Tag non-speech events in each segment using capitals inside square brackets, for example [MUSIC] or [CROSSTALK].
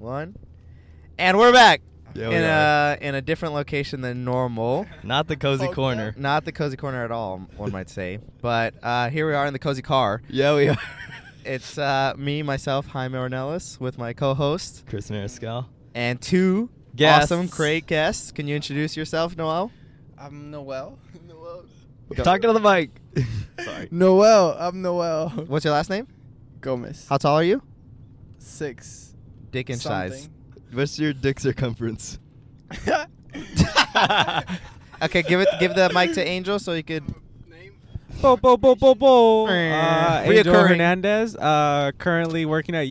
one, and we're back Yeah, we in are. a in a different location than normal. Not the cozy Fuck corner. Not the cozy corner at all, one might say. But uh, here we are in the cozy car. Yeah, we are. It's uh, me, myself, Jaime Ornelas, with my co-host Chris Mariscal. and two Guests. awesome, great guests. Can you introduce yourself, Noel? I'm Noel. [LAUGHS] Noel. Go. Talking to the mic. [LAUGHS] Sorry. Noel. I'm Noel. What's your last name? Gomez. How tall are you? Six. Dick inch size. What's your dick circumference? [LAUGHS] Okay, give it. Give the mic to Angel so he could. Name? Bo bo bo bo bo. Uh, Angel Reoccurring. Hernandez, uh, currently working at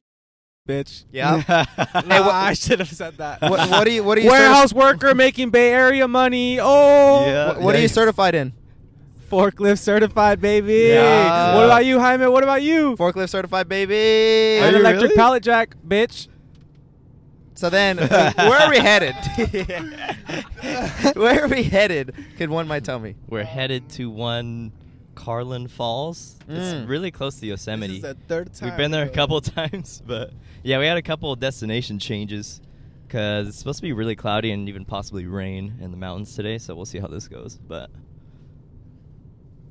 bitch. Yeah. [LAUGHS] Nah, what- I should have said that. what, what do you? What do you? [LAUGHS] Warehouse certi- worker making Bay Area money. Oh, Yeah. What, what are you certified in? forklift certified, baby. Yeah. What about you, Jaime? What about you? Forklift certified, baby. and you electric really? pallet jack, bitch. So then, where are we headed? [LAUGHS] where are we headed? Could one might tell me? We're headed to one Carlon Falls. Mm. It's really close to Yosemite. This is the third time. We've been there a we go. couple [LAUGHS] times, but yeah, we had a couple of destination changes because it's supposed to be really cloudy and even possibly rain in the mountains today. So we'll see how this goes. But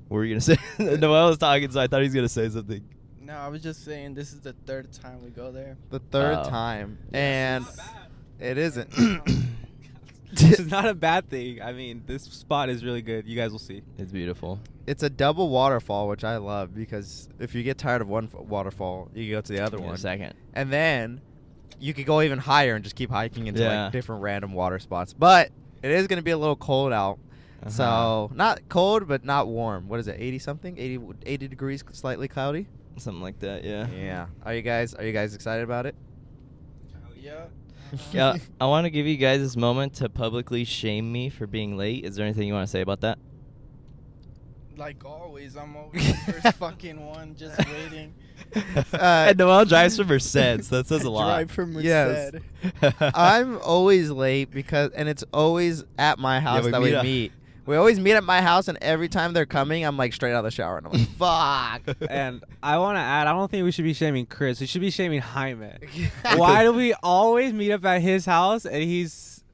what were you gonna [LAUGHS] say? Noel was talking, so I thought he was gonna say something. No, I was just saying this is the third time we go there. The third Oh. time, and it isn't. [COUGHS] [COUGHS] this is not a bad thing. I mean, this spot is really good. You guys will see. It's beautiful. it's a double waterfall, which I love because if you get tired of one f- waterfall, you go to the other Give me a one, second. and then you could go even higher and just keep hiking into Yeah. like different random water spots. But it is going to be a little cold out. Uh-huh. So not cold, but not warm. What is it? Eighty something? 80, 80 degrees, slightly cloudy. Something like that. Yeah. Yeah. Are you guys? Are you guys excited about it? Yeah. Yeah, [LAUGHS] I want to give you guys this moment to publicly shame me for being late. Is there anything you want to say about that? Like always, I'm always the [LAUGHS] first fucking one, just waiting. [LAUGHS] Uh, and Noel drives from Merced. That says a lot. Drive from Merced. Yes. I'm always late because, and it's always at my house we that meet we up. meet. We always meet at my house, and every time they're coming, I'm like straight out of the shower, and I'm like, [LAUGHS] "Fuck." And I want to add, I don't think we should be shaming Chris. We should be shaming Jaime. [LAUGHS] Why do we always meet up at his house and he's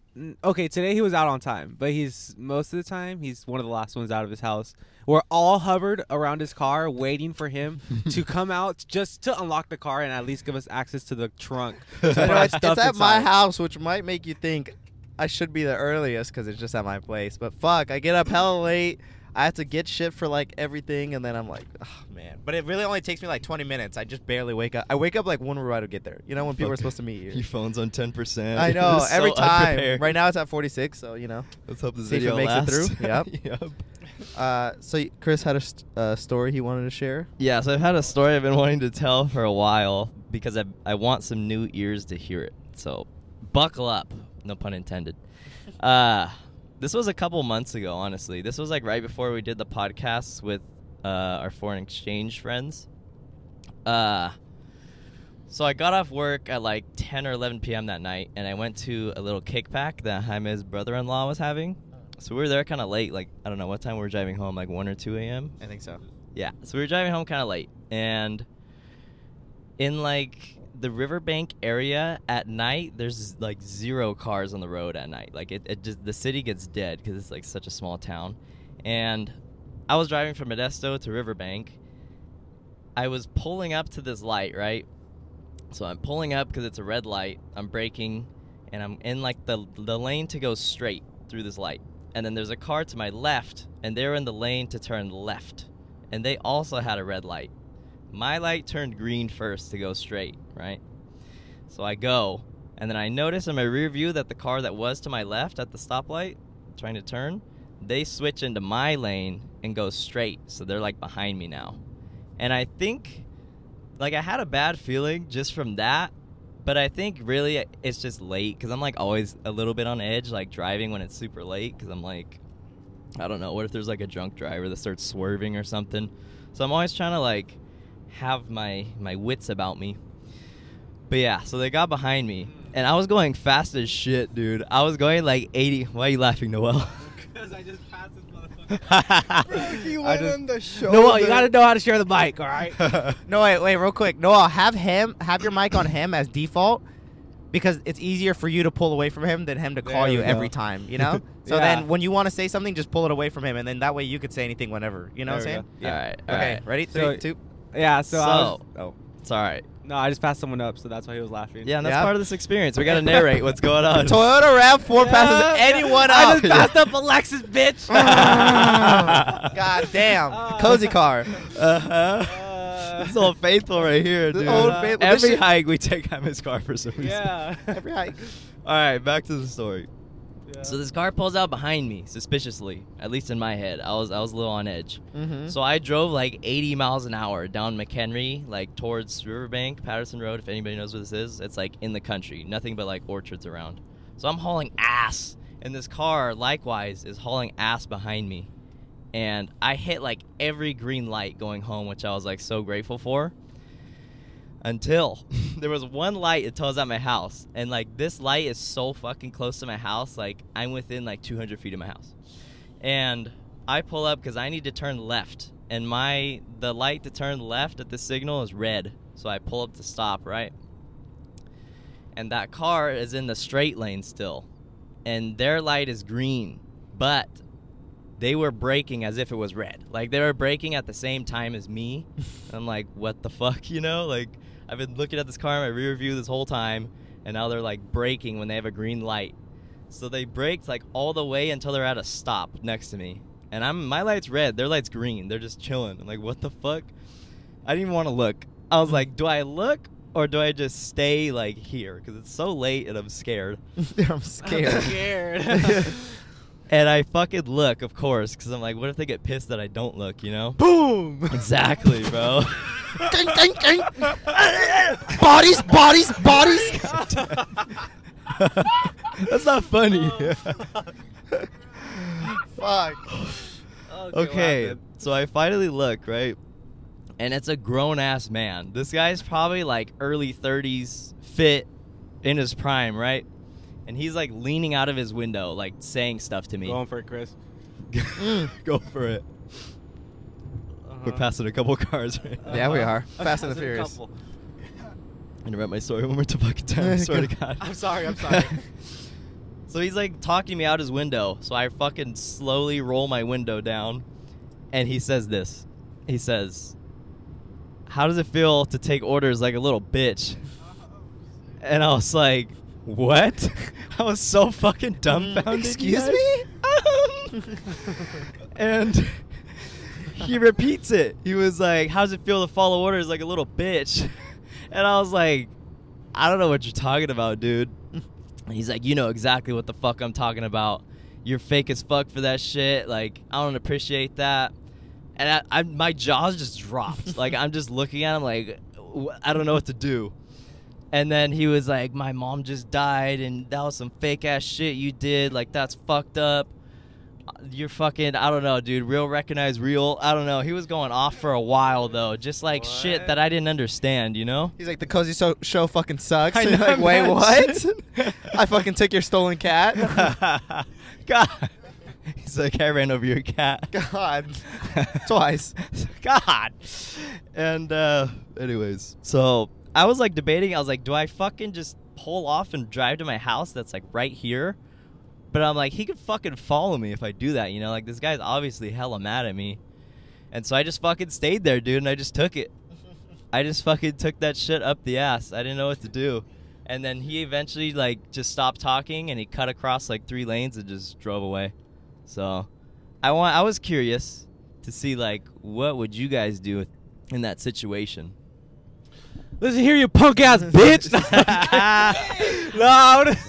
okay? Today he was out on time, but he's most of the time he's one of the last ones out of his house. We're all hovered around his car, waiting for him [LAUGHS] to come out just to unlock the car and at least give us access to the trunk. to put our it's, it's stuff at my house, which might make you think I should be the earliest because it's just at my place. But fuck, I get up hella late. I have to get shit for like everything, and then I'm like, oh man. But it really only takes me like 20 minutes. I just barely wake up. I wake up like when we're about to get there. You know, when people are supposed to meet [LAUGHS] you. Your phone's on 10%. I know [LAUGHS] You're every so time. unprepared. Right now it's at 46, so you know. Let's hope this See video makes it through. [LAUGHS] Yep. yep. Uh, so Chris had a st- uh, story he wanted to share. Yeah, so I've had a story I've been wanting to tell for a while because I I want some new ears to hear it. So buckle up, no pun intended. Uh, this was a couple months ago, honestly. This was like right before we did the podcast with uh, our foreign exchange friends. Uh, so I got off work at like 10 or 11 p.m. that night, and I went to a little kickback that Jaime's brother-in-law was having. So we were there kind of late, like I don't know what time we were driving home, like 1 or 2 a.m. I think so. Yeah, so we were driving home kind of late, and in like the riverbank area at night, there's like zero cars on the road at night. Like it, it just the city gets dead because it's like such a small town. And I was driving from Modesto to Riverbank. I was pulling up to this light, right? So I'm pulling up because it's a red light. I'm braking, and I'm in like the the lane to go straight through this light. And then there's a car to my left, and they're in the lane to turn left and they also had a red light. My light turned green first to go straight, right? So I go, and then I notice in my rear view that the car that was to my left at the stoplight, trying to turn, they switch into my lane and go straight. So they're like behind me now. And I think, like, I had a bad feeling just from that, but I think really it's just late because I'm like always a little bit on edge, like driving when it's super late because I'm like, I don't know. What if there's like a drunk driver that starts swerving or something? So I'm always trying to like have my my wits about me. But yeah, so they got behind me, and I was going fast as shit, dude. I was going like 80. Why are you laughing, Noel? [LAUGHS] Because I just passed this motherfucker. [LAUGHS] Bro, he went just- on the show. Noel, you gotta know how to share the mic, all right? [LAUGHS] No, wait, wait, real quick. Noah, have him, have your mic on him as default, because it's easier for you to pull away from him than him to call you we every time. You know. so Yeah. then when you want to say something, just pull it away from him, and then that way you could say anything whenever. You know what I'm saying? Yeah. go. All right. All Okay. right. Ready? So- two. Yeah. So, I was, So- oh It's all right. no, I just passed someone up, so that's why he was laughing. Yeah, and that's Yeah. part of this experience. We got to [LAUGHS] narrate what's going on. Toyota Rav Four passes Yeah. anyone I up. just passed up [LAUGHS] Alexis, bitch. [LAUGHS] God damn. Ah. Cozy car. Uh-huh. Uh, This old faithful right here, The dude. old Uh, faithful. This Every shit- hike we take on his car for some reason. yeah. Every hike. All right, back to the story. Yeah. So this car pulls out behind me suspiciously, at least in my head. I was I was a little on edge. Mm-hmm. So I drove like 80 miles an hour down McHenry, like towards Riverbank, Patterson Road. If anybody knows where this is, it's like in the country, nothing but like orchards around. So I'm hauling ass, and this car likewise is hauling ass behind me. And I hit like every green light going home, which I was like so grateful for. Until [LAUGHS] there was one light that tells at my house, and like this light is so fucking close to my house, like I'm within like 200 feet of my house. And I pull up because I need to turn left, and my the light to turn left at the signal is red, so I pull up to stop right, and that car is in the straight lane still, and their light is green, but they were braking as if it was red, like they were braking at the same time as me. [LAUGHS] I'm like, what the fuck, you know? Like I've been looking at this car in my rear view this whole time, and now they're like braking when they have a green light. So they braked like all the way until they're at a stop next to me. And I'm my light's red, their light's green. They're just chilling. I'm like, what the fuck? I didn't even want to look. I was like, do I look or do I just stay like here? Because it's so late and I'm scared. [LAUGHS] I'm scared. I'm scared. [LAUGHS] [LAUGHS] And I fucking look, of course, because I'm like, what if they get pissed that I don't look? You know? Boom. [LAUGHS] Exactly, bro. Ding, ding, ding. bodies, bodies, bodies. [LAUGHS] That's not funny. [LAUGHS] Fuck. okay, so I finally look, right? And it's a grown ass man. This guy's probably like early 30s, fit, in his prime, right? And he's like leaning out of his window, like saying stuff to me. Going for it, Chris. [LAUGHS] Go for it. We're Uh-huh. passing a couple cars right now. Yeah, we are. [LAUGHS] Fast and the Furious. couple. [LAUGHS] Interrupt my story one more to fucking time. I swear to God. I'm sorry, I'm sorry. so he's like talking me out his window. So I fucking slowly roll my window down, and he says this. He says, "How does it feel to take orders like a little bitch?" And I was like, "What?" [LAUGHS] I was so fucking dumbfounded. Excuse me? Um, [LAUGHS] and he repeats it. He was like, "How does it feel to follow orders like a little bitch?" [LAUGHS] And I was like, "I don't know what you're talking about, dude." And he's like, "You know exactly what the fuck I'm talking about. You're fake as fuck for that shit. Like, I don't appreciate that." And I, I my jaws just dropped. like, I'm just looking at him like, I don't know what to do. And then he was like, "My mom just died, and that was some fake ass shit you did. Like, that's fucked up." You're fucking, I don't know, dude. Real recognize real. I don't know. He was going off for a while though, just like shit that I didn't understand, you know? He's like, the cozy so- show fucking sucks. [LAUGHS] I know, like, wait, what? [LAUGHS] I fucking took your stolen cat. [LAUGHS] God. He's like, I ran over your cat. God. Twice. God. And uh anyways, so I was like debating, I was like, do I fucking just pull off and drive to my house that's like right here? But I'm like, he could fucking follow me if I do that, you know? Like this guy's obviously hella mad at me. And so I just fucking stayed there, dude, and I just took it. I just fucking took that shit up the ass. I didn't know what to do. And then he eventually like just stopped talking and he cut across like three lanes and just drove away. So I want I was curious to see like what would you guys do in that situation? Listen here, you punk ass [LAUGHS] bitch. [LAUGHS] no, I would. [LAUGHS]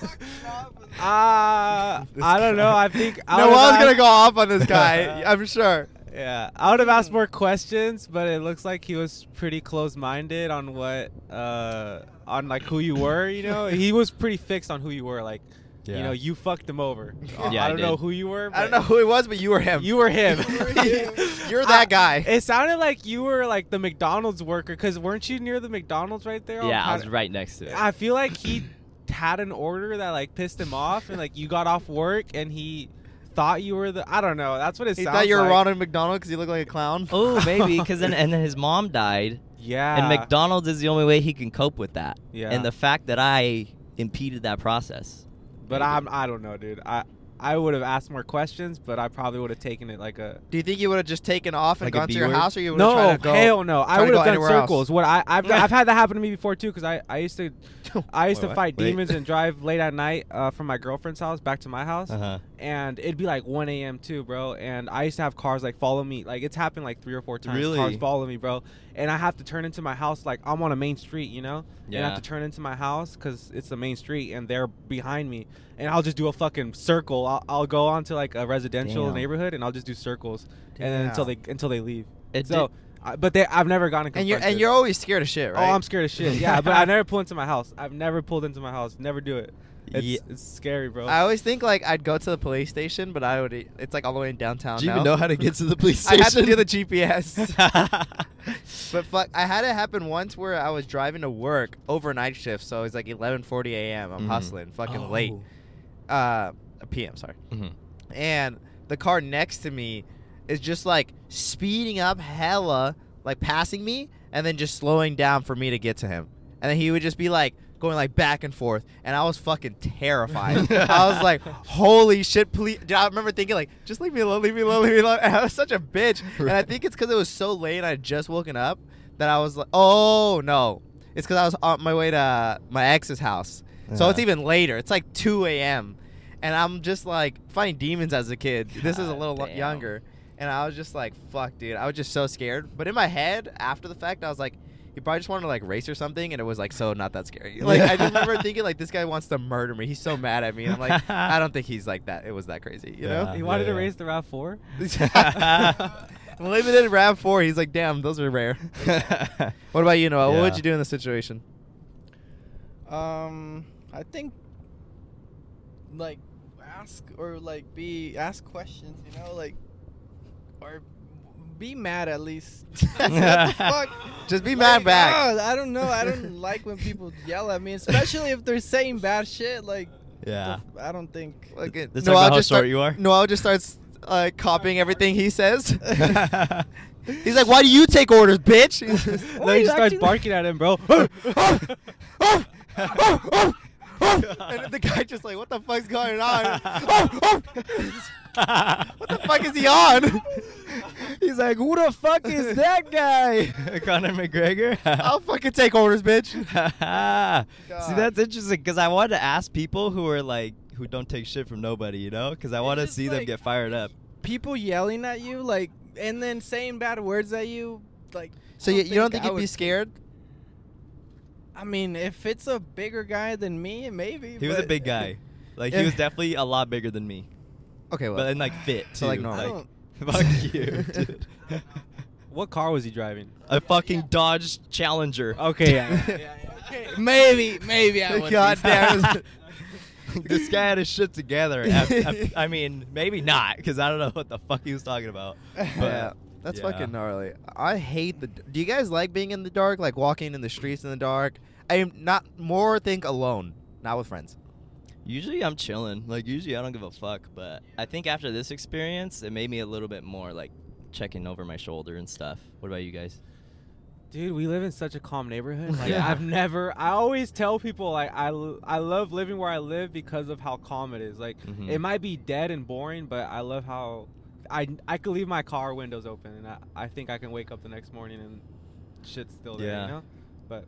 Uh, I don't know. I think I no would've gonna go off on this guy. I'm sure. Yeah, I would have asked more questions, but it looks like he was pretty close-minded on what, uh, on like who you were. You know, he was pretty fixed on who you were. Like, you know, you fucked him over. [LAUGHS] Yeah, I I don't know who you were. I don't know who it was, but you were him. [LAUGHS] You were him. [LAUGHS] You're that I- guy. It sounded like you were like the McDonald's worker, cause weren't you near the McDonald's right there? on Yeah, I was right next to it. I feel like he had an order that like pissed him off, and like you got off work, and he thought you were the. I don't know. That's what it sounded like. He sounds thought you were like. Ronald McDonald because you look like a clown. oh, maybe because then and then his mom died, Yeah. and McDonald's is the only way he can cope with that. Yeah. And the fact that I impeded that process. But I'm I don't know, dude. I I would have asked more questions, but I probably would have taken it like a Do you think you would have just taken off and Like gone to your B-word? house, or you would have no, tried to go? hell no. I would have done anywhere else? circles. What I I've, [LAUGHS] I've had that happen to me before too, because I I used to [LAUGHS] I used Wait, to fight Wait. demons and [LAUGHS] drive late at night uh, from my girlfriend's house back to my house, Uh-huh. and it'd be like 1 a.m. too, bro. And I used to have cars like follow me. Like it's happened like three or four times. Really? Cars follow me, bro. And I have to turn into my house like I'm on a main street, you know. Yeah. And I have to turn into my house because it's the main street, and they're behind me. And I'll just do a fucking circle. I'll, I'll go onto like a residential Damn. neighborhood, and I'll just do circles, and then until they until they leave. It so, I, but they I've never gotten And you're and you're always scared of shit, oh, right? Oh, I'm scared of shit. Yeah, but I never pull into my house. I've never pulled into my house. Never do it. It's, Ye- it's scary, bro. I always think like I'd go to the police station, but I would. It's like all the way in downtown. Do you now. even know how to get to the [LAUGHS] police station? I had to do the GPS. [LAUGHS] [LAUGHS] but fuck, I had it happen once where I was driving to work overnight shift, so it's like 11:40 a.m. I'm Mhm. hustling, fucking Oh. late. Uh, p.m. Sorry. Mhm. And the car next to me is just like speeding up hella, like passing me, and then just slowing down for me to get to him. And then he would just be like going like back and forth, and I was fucking terrified. [LAUGHS] I was like, "Holy shit, please!" Dude, I remember thinking like, "Just leave me alone, leave me alone, leave me alone." And I was such a bitch, and I think it's because it was so late and I had just woken up that I was like, "Oh no!" It's because I was on my way to my ex's house, so it's even later. It's like 2 a.m. And I'm just like fighting demons as a kid. this is a little damn. younger. And I was just like, fuck, dude. I was just so scared. But in my head, after the fact, I was like, he probably just wanted to like race or something. And it was like, so not that scary. [LAUGHS] Like, I just remember thinking, like, this guy wants to murder me. He's so mad at me. And I'm like, [LAUGHS] I don't think he's like that. It was that crazy, you Yeah. know? he wanted yeah, to race the Rav Four. [LAUGHS] Limited Rav 4. He's like, damn, those are rare. What about you, Noah? What would you do in this situation? Um, I think like ask or like be ask questions, you know, like or be mad at least. [LAUGHS] [LAUGHS] what the fuck? Just be mad Like, back. I don't know. I don't [LAUGHS] like when people yell at me, especially if they're saying bad shit. Like, yeah. the f- I don't think. Like, it- Let's Noah how just short start- you are. Noah just starts uh, copying everything he says. He's like, "Why do you take orders, bitch?" then he just starts barking at him, bro. Oh! [LAUGHS] and the guy just like, "What the fuck's going on?" Oh, oh! [LAUGHS] what the fuck is he on? [LAUGHS] He's like, "Who the fuck is that guy?" Conor McGregor. I'll fucking take orders, bitch. See, that's interesting because I wanted to ask people who are like who don't take shit from nobody, you know, because I want to just see them get fired up. People yelling at you, like, and then saying bad words at you, like. So I you, you don't think I you'd be would- scared? I mean, if it's a bigger guy than me, maybe. He was a big guy. [LAUGHS] Like he was definitely a lot bigger than me, Okay, well, but in like fit. So, like, too. normal. I don't. [LAUGHS] Fuck [LAUGHS] you, dude. what car was he driving? A fucking Dodge Challenger. Okay, yeah. yeah, yeah, okay. Maybe, maybe I would. God damn it. this guy had his shit together. I, I- I mean, maybe not, because I don't know what the fuck he was talking about. But yeah, that's yeah. fucking gnarly. I hate the. Do you guys like being in the dark, like walking in the streets in the dark? I am not more think alone, not with friends. Usually I'm chilling. Like usually I don't give a fuck, but I think after this experience, it made me a little bit more like checking over my shoulder and stuff. What about you guys? Dude, we live in such a calm neighborhood. [LAUGHS] Like Yeah. I've never. I always tell people like I love living where I live because of how calm it is. Like Mhm. it might be dead and boring, but I love how I I could leave my car windows open and I, I think I can wake up the next morning and shit's still there. Yeah. You know, but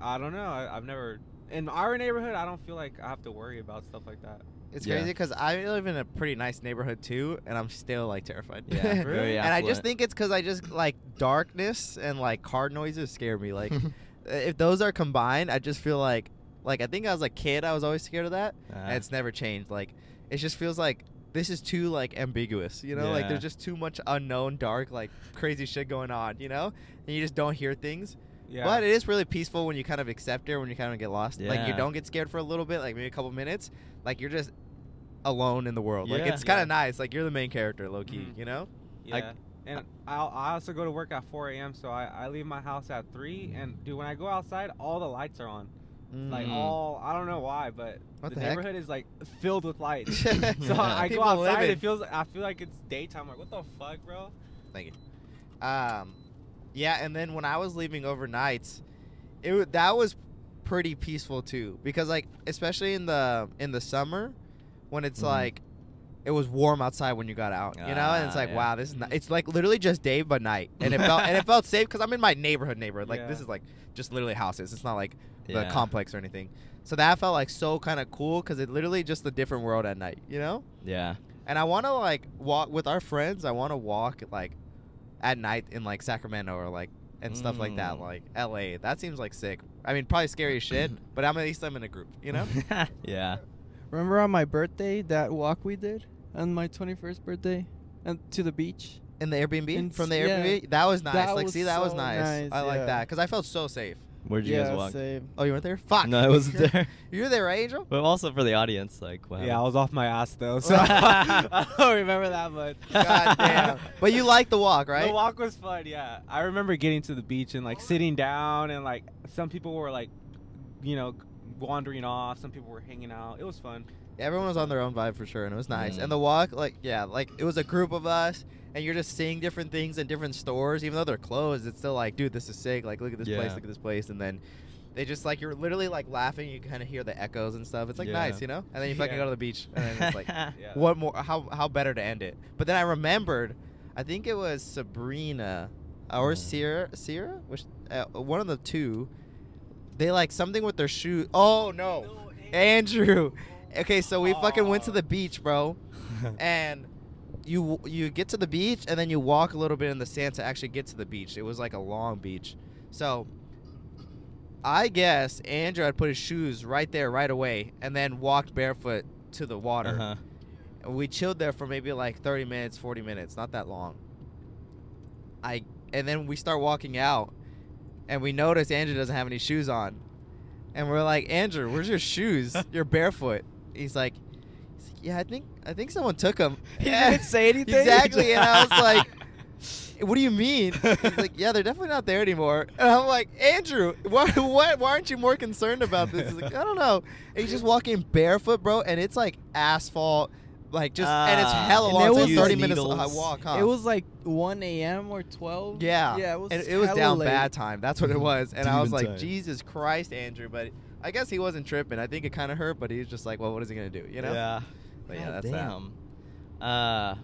I don't know. I, I've never in our neighborhood. I don't feel like I have to worry about stuff like that. It's Yeah. crazy because I live in a pretty nice neighborhood too, and I'm still like terrified. Yeah, [LAUGHS] very and I just think it's because I just like darkness and like car noises scare me. Like [LAUGHS] if those are combined, I just feel like like I think as a kid I was always scared of that, Ah. and it's never changed. Like it just feels like this is too like ambiguous. You know, like there's just too much unknown, dark, like crazy shit going on. You know, and you just don't hear things. Yeah. But it is really peaceful when you kind of accept it, when you kind of get lost. Yeah. Like you don't get scared for a little bit, like maybe a couple minutes. Like you're just alone in the world. Yeah. Like it's kind Yeah. of nice. Like you're the main character, low key. Mhm. You know? Yeah. and I I also go to work at 4 a.m. So I, I leave my house at 3. And dude, when I go outside, all the lights are on. Like Mm. all I don't know why, but What the, the heck? neighborhood is like filled with lights. [LAUGHS] Yeah. so I go outside, living. it feels I feel like it's daytime. Like what the fuck, bro? Thank you. Um, yeah, and then when I was leaving overnights, it that was pretty peaceful too because like especially in the in the summer when it's Mhm. like it was warm outside when you got out, you know, and it's Ah, like yeah. wow, this is not, it's like literally just day but night, and it felt and it [LAUGHS] felt safe because I'm in my neighborhood neighborhood, like this is like just literally houses, it's not like the Yeah. complex or anything, so that felt like so kind of cool because it literally just a different world at night, you know, Yeah. and I want to like walk with our friends, I want to walk like at night in like Sacramento or like and stuff like that, Mm. like L.A. That seems like sick. I mean, probably scary as shit, [COUGHS] but I'm at least I'm in a group, you know. [LAUGHS] yeah. Remember on my birthday that walk we did on my 21st birthday and to the beach? In the Airbnb In- from the yeah. Airbnb, that was nice. That like, was see, that was nice. nice, I like that because I felt so safe. Where'd you yeah, guys walk? same. Oh, you weren't there? Fuck. No, I [LAUGHS] wasn't there. you were there, right, Angel? But also for the audience, like, wow. Yeah, I was off my ass though, so [LAUGHS] [LAUGHS] I don't remember that much. God damn. But you liked the walk, right? The walk was fun, yeah. I remember getting to the beach and like sitting down and like some people were like, you know, wandering off. Some people were hanging out. It was fun. Everyone was on their own vibe for sure, and it was nice. Mm. And the walk, like, yeah, like it was a group of us, and you're just seeing different things in different stores, even though they're closed. It's still like, dude, this is sick. Like, look at this place, look at this place, and then. They just like you're literally like laughing. You kind of hear the echoes and stuff. It's like Yeah. nice, you know. And then you fucking Yeah. go to the beach, and then it's like, [LAUGHS] Yeah. what more? How how better to end it? But then I remembered, I think it was Sabrina or Mm. Sierra, Sierra, which uh, one of the two. They like something with their shoe. Oh no, Andrew. Okay, so we fucking went to the beach, bro, [LAUGHS] and you you get to the beach and then you walk a little bit in the sand to actually get to the beach. It was like a long beach, so. I guess Andrew had put his shoes right there right away and then walked barefoot to the water. Uh-huh. We chilled there for maybe like 30 minutes, 40 minutes, not that long. I and then we start walking out and we notice Andrew doesn't have any shoes on. And we're like, "Andrew, where's your shoes? [LAUGHS] You're barefoot." He's like, like, "Yeah, I think I think someone took them." [LAUGHS] He didn't say [LAUGHS] anything? Exactly. And I was [LAUGHS] like, "What do you mean?" He's like, "Yeah, they're definitely not there anymore." And I'm like, "Andrew, why why, why aren't you more concerned about this?" He's like, "I don't know." And he's just walking barefoot, bro, and it's like asphalt like just and it's Ah. hella And long. it It's like was- thirty minutes Needles. uh, walk, huh? It was like 1 a.m. or 12. yeah, Yeah, it was. and it was down late. bad time. That's what it was, and I was like, time. Jesus Christ, Andrew. But I guess he wasn't tripping. I think it kind of hurt, but he was just like, well, what is he gonna do? You know? Yeah. But yeah, God that's that. damn. Uh,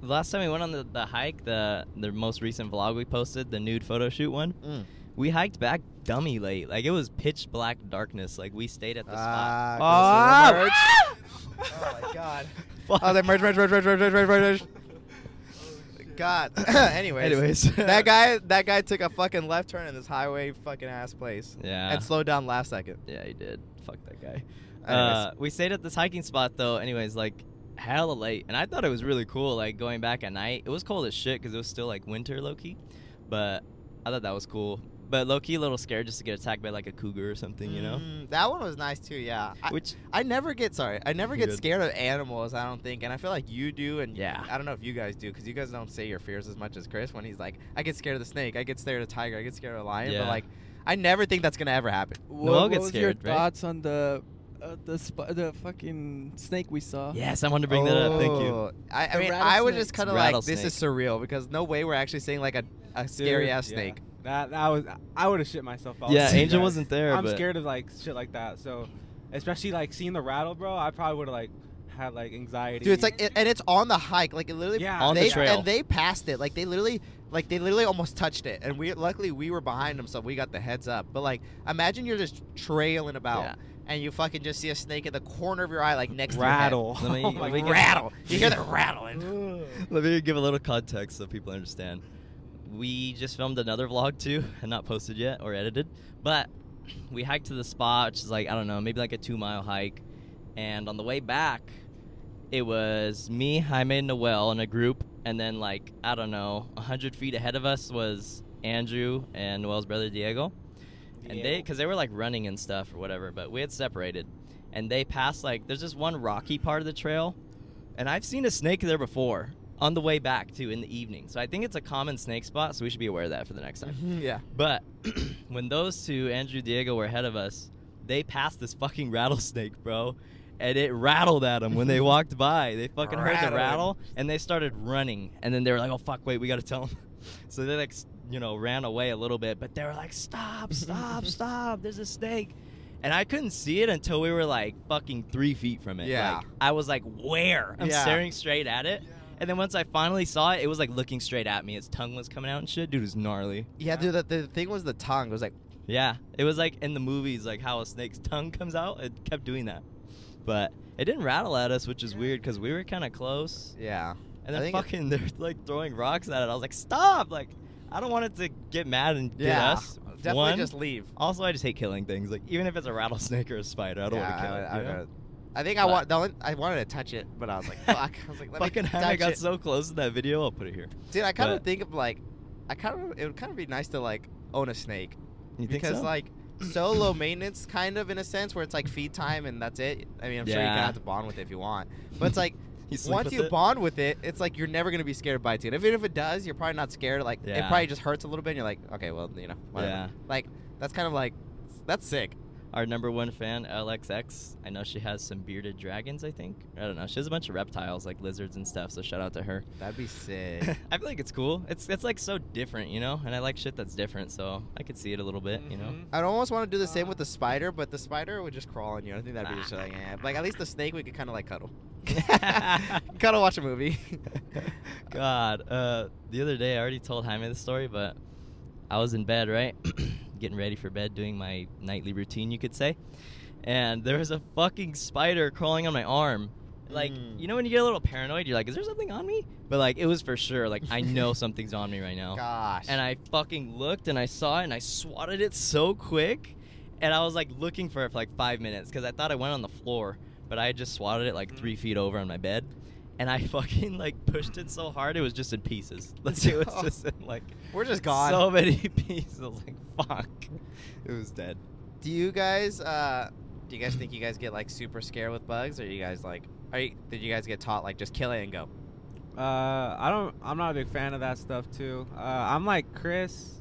the last time we went on the, the hike, the the most recent vlog we posted, the nude photo shoot one, Mm. we hiked back dummy late. Like it was pitch black darkness. Like we stayed at the spot. Goes to the [LAUGHS] oh my god. Fuck. [LAUGHS] Oh, that merch, merch, merch, merch, merch, merch, merch, merch. God. [LAUGHS] Anyways, Anyways. that guy, that guy took a fucking left turn in this highway fucking ass place, Yeah. and slowed down last second. Yeah, he did. Fuck that guy. Anyways. Uh, we stayed at this hiking spot though. Anyways, like hella late, and I thought it was really cool. Like going back at night, it was cold as shit because it was still like winter, low key. But I thought that was cool. But low key, a little scared just to get attacked by like a cougar or something, you know. Mm, that one was nice too. Yeah. I, Which I never get sorry. I never get Good. scared of animals. I don't think, and I feel like you do, and Yeah. I don't know if you guys do, because you guys don't say your fears as much as Chris when he's like, I get scared of the snake, I get scared of the tiger, I get scared of the lion, but like, I never think that's gonna ever happen. What, Noel what gets was scared, your right? thoughts on the uh, the sp- the fucking snake we saw? yes, I wanted to bring that up. Thank you. Oh, I, I The mean, I was just rattlesnakes. kind of like, this is surreal because no way we're actually seeing like a, a scary Dude, ass yeah. snake. That that was I would have shit myself. if Yeah, [LAUGHS] Angel that. wasn't there, I'm but- scared of like shit like that. So, especially like seeing the rattle, bro. I probably would have like had like anxiety. Dude, it's like, it, and it's on the hike, like it literally. Yeah. On the they, trail. and they passed it, like they literally, like they literally almost touched it, and we luckily we were behind them, so we got the heads up. But like, imagine you're just trailing about, Yeah. And you fucking just see a snake in the corner of your eye, like next rattle. Let me- [LAUGHS] Oh let me to get- your head. Rattle. [LAUGHS] You hear the [LAUGHS] rattling. Let me give a little context so people understand. We just filmed another vlog too, and not posted yet or edited. But we hiked to the spot, which is like I don't know, maybe like a two mile hike. And on the way back, it was me, Jaime, and Noel in a group, and then like I don't know, hundred feet ahead of us was Andrew and Noel's brother Diego, and they because they were like running and stuff or whatever, but we had separated, and they passed like there's this one rocky part of the trail, and I've seen a snake there before on the way back too in the evening. So I think it's a common snake spot, so we should be aware of that for the next time. yeah. But [CLEARS THROAT] when those two, Andrew Diego, were ahead of us, they passed this fucking rattlesnake, bro. And it rattled at them when they [LAUGHS] walked by. They fucking heard the rattle and they started running. And then they were like, oh, fuck, wait, we got to tell them. [LAUGHS] So they, like, you know, ran away a little bit, but they were like, stop, stop, [LAUGHS] stop. There's a snake. and I couldn't see it until we were like fucking three feet from it. Yeah. Like, I was like, where? I'm Yeah. staring straight at it. And then once I finally saw it, it was like looking straight at me. Its tongue was coming out and shit. Dude, it was gnarly. Yeah, dude. The, the thing was the tongue. It was like, Yeah, it was like in the movies, like how a snake's tongue comes out. It kept doing that, but it didn't rattle at us, which is weird because we were kind of close. yeah. And then think it- fucking [LAUGHS] they're like throwing rocks at it. I was like, stop! Like, I don't want it to get mad and get Yeah. us. Definitely One. just leave. Also, I just hate killing things. Like, even if it's a rattlesnake or a spider, I don't want to kill I, it. I, you know? I, I think I want. The only, I wanted to touch it, but I was like, [LAUGHS] fuck. I was like, let Fucking me touch got it. so close in that video. I'll put it here. Dude, I kind of think of like, I kind of. It would kind of be nice to like own a snake You think because so? like so [CLEARS THROAT] low maintenance, kind of in a sense, where it's like feed time and that's it. I mean, I'm sure you can have to bond with it if you want, but it's like. Once you it? bond with it, it's like you're never gonna be scared of bites. Even if it does, you're probably not scared. Like it probably just hurts a little bit. and You're like, okay, well, you know, whatever. Yeah. Like that's kind of like that's sick. Our number one fan, LXX. I know she has some bearded dragons. I think I don't know. She has a bunch of reptiles like lizards and stuff. So shout out to her. [LAUGHS] That'd be sick. [LAUGHS] I feel like it's cool. It's it's like so different, you know. And I like shit that's different, so I could see it a little bit, you know. Mhm. I'd almost want to do the same with the spider, but the spider would just crawl on you. I think that'd be just like, eh. Like at least the snake we could kind of like cuddle, [LAUGHS] cuddle, watch a movie. God, uh, the other day I already told Jaime the story, but I was in bed, right, [CLEARS THROAT] getting ready for bed, doing my nightly routine, you could say, and there was a fucking spider crawling on my arm. Like, Mm. you know when you get a little paranoid, you're like, "Is there something on me?" But like, it was for sure. Like, I know [LAUGHS] something's on me right now. Gosh. And I fucking looked and I saw it and I swatted it so quick. And I was like looking for it for like five minutes because I thought I went on the floor, but I had just swatted it like three feet over on my bed. And I [LAUGHS] fucking like pushed it so hard it was just in pieces. [LAUGHS] Like it was [LAUGHS] just in like We're just gone. so many pieces. Like, fuck. It was dead. do you guys? uh Do you guys think you guys get like super scared with bugs, or you guys like? Are you, did you guys get taught like just kill it and go? Uh, I don't. I'm not a big fan of that stuff too. Uh, I'm like Chris.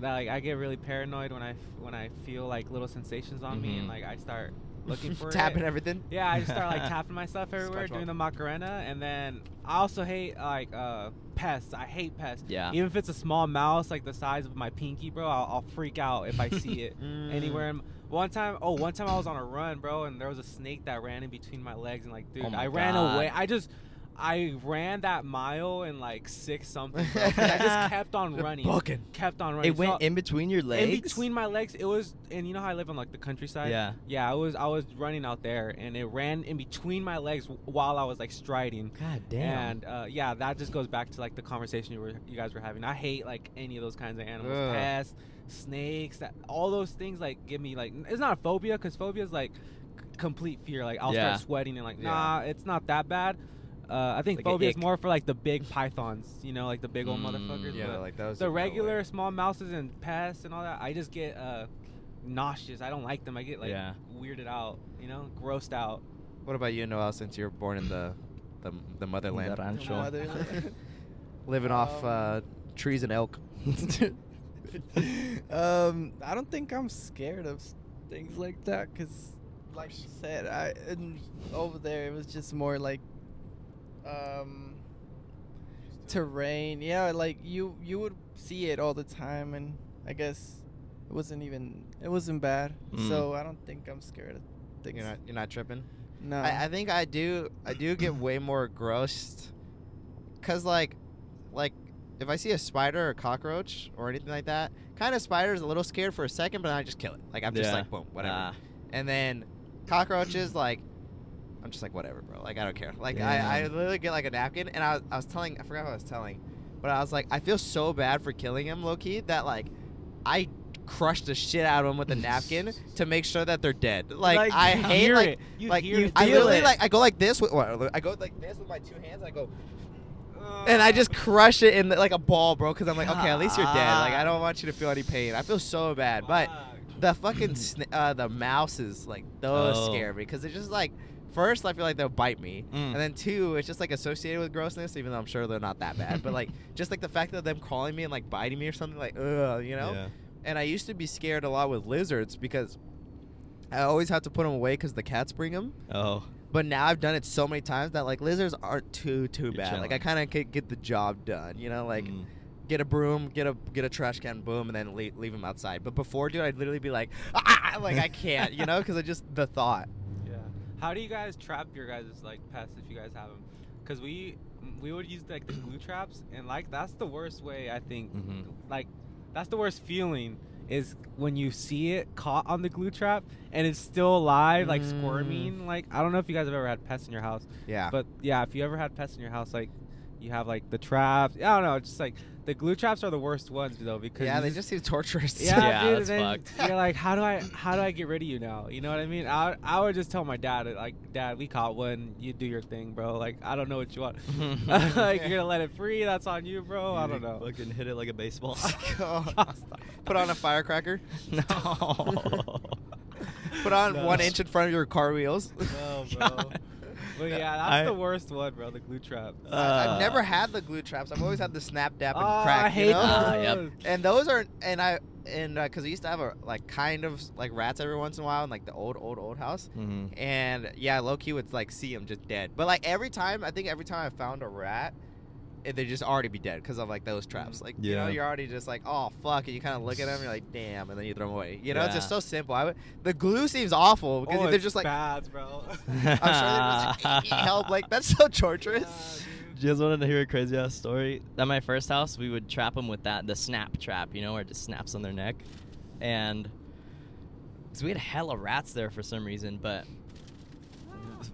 That like I get really paranoid when I when I feel like little sensations on me and Mhm. like I start looking [LAUGHS] for tapping it. everything. Yeah, I just start like [LAUGHS] tapping myself everywhere doing the Macarena, and then I also hate like uh pests. I hate pests. Yeah. Even if it's a small mouse like the size of my pinky, bro, I'll, I'll freak out if I [LAUGHS] see it anywhere. In, one time, oh, one time I was on a run, bro, and there was a snake that ran in between my legs, and like, dude, Oh I ran away. I just. I ran that mile in like six something. Bro, I just [LAUGHS] kept on running. Kept on running. It went So- in between your legs. in between my legs. It was, and you know how I live on like the countryside. Yeah. Yeah, I was I was running out there, and it ran in between my legs while I was like striding. God damn. And uh, yeah, that just goes back to like the conversation you were you guys were having. I hate like any of those kinds of animals, Ugh. pests, snakes, that all those things like give me like it's not a phobia because phobia is like complete fear. Like I'll Yeah. start sweating and like Yeah. nah, it's not that bad. Uh, I think Like phobia is more for like the big pythons, you know, like the big old Mm, motherfuckers. Yeah, but like those. the are no regular way. small mouses and pests and all that, I just get uh, nauseous. I don't like them. I get like Yeah. weirded out, you know, grossed out. What about you, Noel? Since you were born in the the, the motherland, The rancho. Motherland. [LAUGHS] living off Um, uh, trees and elk. [LAUGHS] um, I don't think I'm scared of things like that because, like you said, I and over there it was just more like, um, terrain. Yeah, like you you would see it all the time, and I guess it wasn't even it wasn't bad. Mm. So I don't think I'm scared of things. You're not you're not tripping. no. I, I think I do I do get way more grossed, cause like, like if I see a spider or cockroach or anything like that, kind of spider's a little scared for a second, but then I just kill it. Like I'm just like boom, whatever. Nah. And then cockroaches like. I'm just like whatever, bro. Like I don't care. Like I, I literally get like a napkin, and I was, I was telling, I forgot what I was telling, but I was like, I feel so bad for killing him, low key, that like, I crushed the shit out of him with a napkin [LAUGHS] to make sure that they're dead. Like, Like, I hate like it. You like it. I literally it. like I go like this with what, I go like this with my two hands. And I go, and I just crush it in the, like a ball, bro. Because I'm like, okay, at least you're dead. Like I don't want you to feel any pain. I feel so bad, but the fucking sna- uh, the mouses like those Oh. scare me because it's just like first I feel like they'll bite me, Mm. and then two it's just like associated with grossness, even though I'm sure they're not that bad. but like [LAUGHS] just like the fact that them crawling me and like biting me or something like ugh, you know. Yeah. And I used to be scared a lot with lizards because I always have to put them away because the cats bring them. Oh. But now I've done it so many times that like lizards aren't too too You're bad. Like I kind of could get the job done, you know, like Mm. get a broom, get a get a trash can, boom, and then leave, leave them outside. But before, dude, I'd literally be like, ah, like I can't, you know, because I just the thought. How do you guys trap your guys' like pests if you guys have them? Because we we would use like the glue traps, and like that's the worst way I think. Mhm. Like that's the worst feeling is when you see it caught on the glue trap and it's still alive, like Mm. squirming. Like I don't know if you guys have ever had pests in your house, Yeah. but yeah, if you ever had pests in your house, like you have like the traps. I don't know, it's just like the glue traps are the worst ones though because yeah, they just- just seem torturous. yeah, Yeah, dude, that's and then fucked. You're like, how do I, how do I get rid of you now? You know what I mean? I, I would just tell my dad, like, Dad, we caught one. You do your thing, bro. Like, I don't know what you want. [LAUGHS] [LAUGHS] like, you're gonna let it free? That's on you, bro. I don't know. Fucking hit it like a baseball. [LAUGHS] Put on a firecracker. no. Put on No. one inch in front of your car wheels. No, bro. But yeah, that's I- the worst one, bro. The glue trap. Uh, I- I've never had the glue traps. I've always had the snap, dap, and oh, crack. I you hate know? Ah, those. yep. and those are and I and because I used to have a like kind of like rats every once in a while in like the old old old house. hmm And yeah, low key would like see them just dead. But like every time, I think every time I found a rat, it, they'd just already be dead because of like those traps. Like you know, Yeah. you're already just like, oh fuck, and you kind of look at them, you're like, damn, and then you throw them away. You know, it's just so simple. I would, the glue seems awful because Oh, they're it's just like, bad, bro. [LAUGHS] I'm sure they're just like, help. Like that's so torturous. Do you guys want to hear a crazy ass story? At my first house, we would trap them with that the snap trap, you know, where it just snaps on their neck, and because we had a hella rats there for some reason, but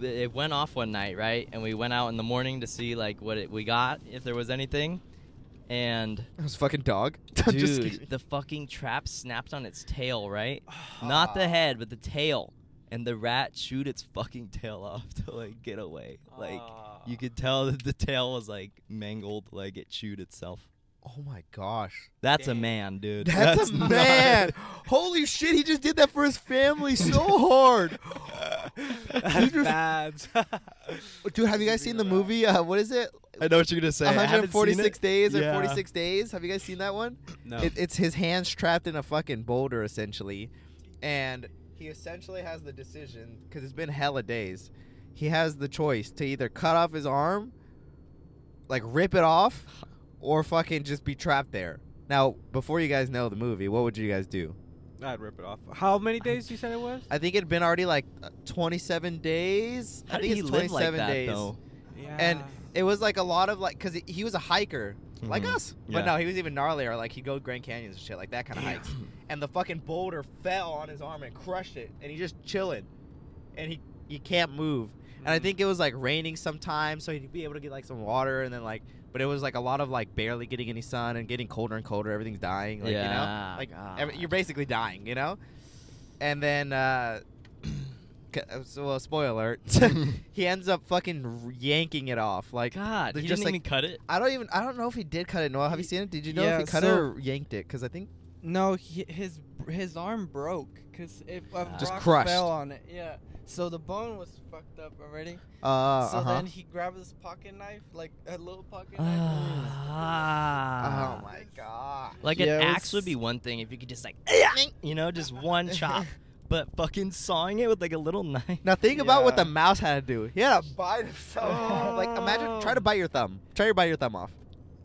it went off one night, right? And we went out in the morning to see like what it, we got, if there was anything, and It was a fucking dog. [LAUGHS] Just dude, the fucking trap snapped on its tail, right? [SIGHS] Not the Ah. head, but the tail. And the rat chewed its fucking tail [LAUGHS] off to like get away. Like Ah. you could tell that the tail was like mangled, like it chewed itself. Oh my gosh. That's a man, dude. That's, a not- man. [LAUGHS] Holy shit, he just did that for his family so hard. That's bad. [LAUGHS] Dude, have you guys seen the movie? Uh, what is it? I know what you're gonna say. I haven't seen 146 days or Yeah. 46 days. Have you guys seen that one? no. It, it's his hands trapped in a fucking boulder, essentially. And he essentially has the decision, because it's been hella days. He has the choice to either cut off his arm, like rip it off, or fucking just be trapped there. Now, before you guys know the movie, what would you guys do? I'd rip it off. How many days you said it was? I think it'd been already like uh, 27 days. How I did think he it's live 27 like that days. though? Yeah. And it was like a lot of like, cause he- he was a hiker, like Mhm. us. Yeah. But no, he was even gnarlier. Like he'd go Grand Canyons and shit, like that kind of hikes. And the fucking boulder fell on his arm and crushed it, and he just chilling, and he you can't move. And I Mm. think it was like raining sometimes, so he'd be able to get like some water, and then like, but it was like a lot of like barely getting any sun and getting colder and colder. Everything's dying, like you know, like every, you're basically dying, you know. And then, uh, [CLEARS THROAT] uh, so well, spoiler alert, [LAUGHS] [LAUGHS] he ends up fucking yanking it off, like. God, he just didn't like- even cut it. I don't even. I don't know if he did cut it. Noel, have you seen it? Did you know if he cut so- it or yanked it? Because I think No, he, his his arm broke because if a Just rock crushed. fell on it. Yeah. So the bone was fucked up already. Uh, so uh-huh. then he grabbed his pocket knife, like a little pocket knife. Ah. oh my god. Like Yeah, an it axe would be one thing if you could just like, [LAUGHS] [LAUGHS] you know, just one [LAUGHS] chop. But fucking sawing it with like a little knife. Now think about what the mouse had to do. He had to bite himself. like imagine try to bite your thumb. Try to bite your thumb off.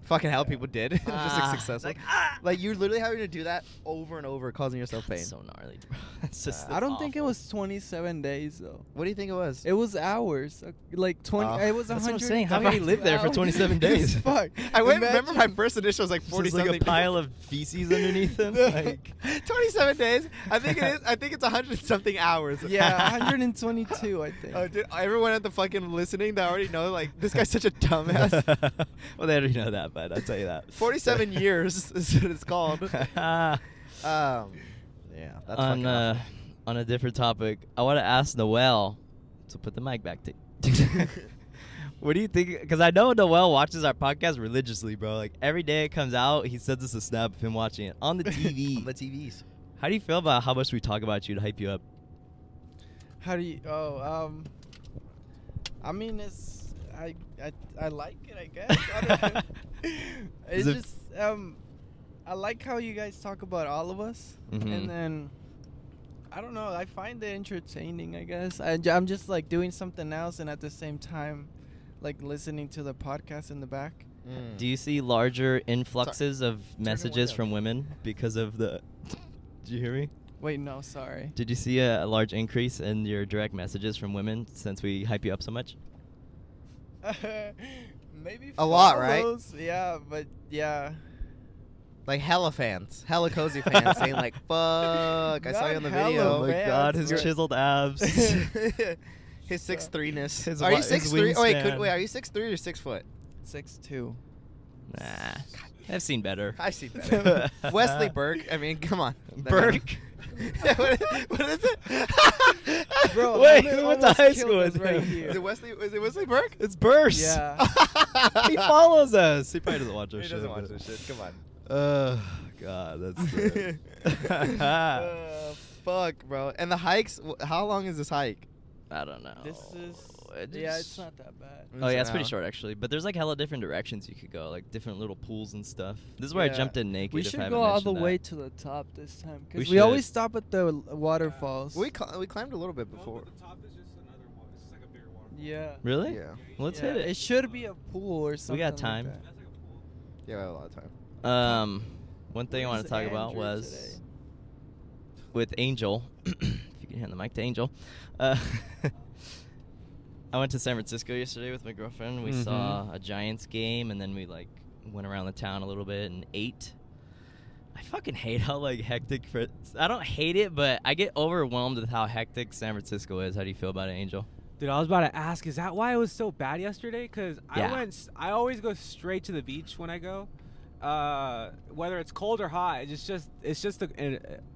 Fucking hell, people did. [LAUGHS] Just like Ah, successful. Like, ah. Like you're literally having to do that over and over, causing yourself pain. That's so gnarly, bro. [LAUGHS] It's just. I don't think it awful. was 27 days though. what do you think it was? It was hours. uh, Like 20. Oh. it was That's what I'm 100. saying. How can he live there for 27 days? [LAUGHS] Fuck. I went, remember my first initial was like Just forty like something. a pile of feces underneath him. like, 27 days. I think it is. I think it's hundred something hours. Yeah, 122, I think. Oh, dude, everyone at the fucking listening that already know like this guy's such a dumbass. well, they already know that, but I'll tell you that. [LAUGHS] 47 [LAUGHS] years [LAUGHS] is what it's called. Um, yeah, that's on fucking uh, on a different topic, I want to ask Noel to put the mic back to. what do you think? Because I know Noel watches our podcast religiously, bro. Like every day it comes out, he sends us a snap of him watching it on the TV. on the TVs. How do you feel about how much we talk about you to hype you up? How do you? Oh, um. I mean, it's I I I like it. I guess. I don't know. [LAUGHS] [LAUGHS] It's it- just um, I like how you guys talk about all of us, Mhm. and then I don't know. I find it entertaining. I guess I, am just like doing something else, and at the same time, like listening to the podcast in the back. Mm. Do you see larger influxes of messages from women because of the? [LAUGHS] Did you hear me? Wait, no, sorry. Did you see a, a large increase in your direct messages from women since we hype you up so much? [LAUGHS] Maybe A lot, right? Yeah, but yeah. Like hella fans, hella cozy fans saying like, [LAUGHS] "Fuck!" I saw you on the video. Oh my fans, god, his chiseled abs. [LAUGHS] his six three ness. His Are you his six three? Oh wait, could, wait, are you six three or six foot? Six two. nah, I've seen better. I've seen better. Wesley Burke. I mean, come on. Burke? what, what is it? Bro, Wait, Lemon who went to high school us with right him? here. Is it Wesley? Is it Wesley Burke? It's Burst. Yeah. [LAUGHS] he follows us. He probably doesn't watch our He shit. doesn't watch but- this shit. Come on. Oh god, that's [LAUGHS] good. uh, fuck, bro. And the hikes. How long is this hike? I don't know. This is. It Yeah, it's not that bad. Oh yeah, it's pretty short actually. But there's like hella different directions you could go, like different little pools and stuff. This is where I jumped in naked. We if I should haven't go all the mentioned way to the top this time We because we, always stop at the l- waterfalls. We cl- we climbed a little bit before. yeah. Really? Yeah. Let's Yeah, hit it. It should be a pool or something. We got time. that. Yeah, we have a lot of time. Um, one thing I want to talk about was today? with Angel. [COUGHS] if you can hand the mic to Angel. Uh, [LAUGHS] I went to San Francisco yesterday with my girlfriend. We Mhm. saw a Giants game, and then we like went around the town a little bit and ate. I fucking hate how like hectic. For, I don't hate it, but I get overwhelmed with how hectic San Francisco is. How do you feel about it, Angel? Dude, I was about to ask, is that why it was so bad yesterday? Because Yeah. I went, I always go straight to the beach when I go. Uh, whether it's cold or hot, it's just, it's just, a,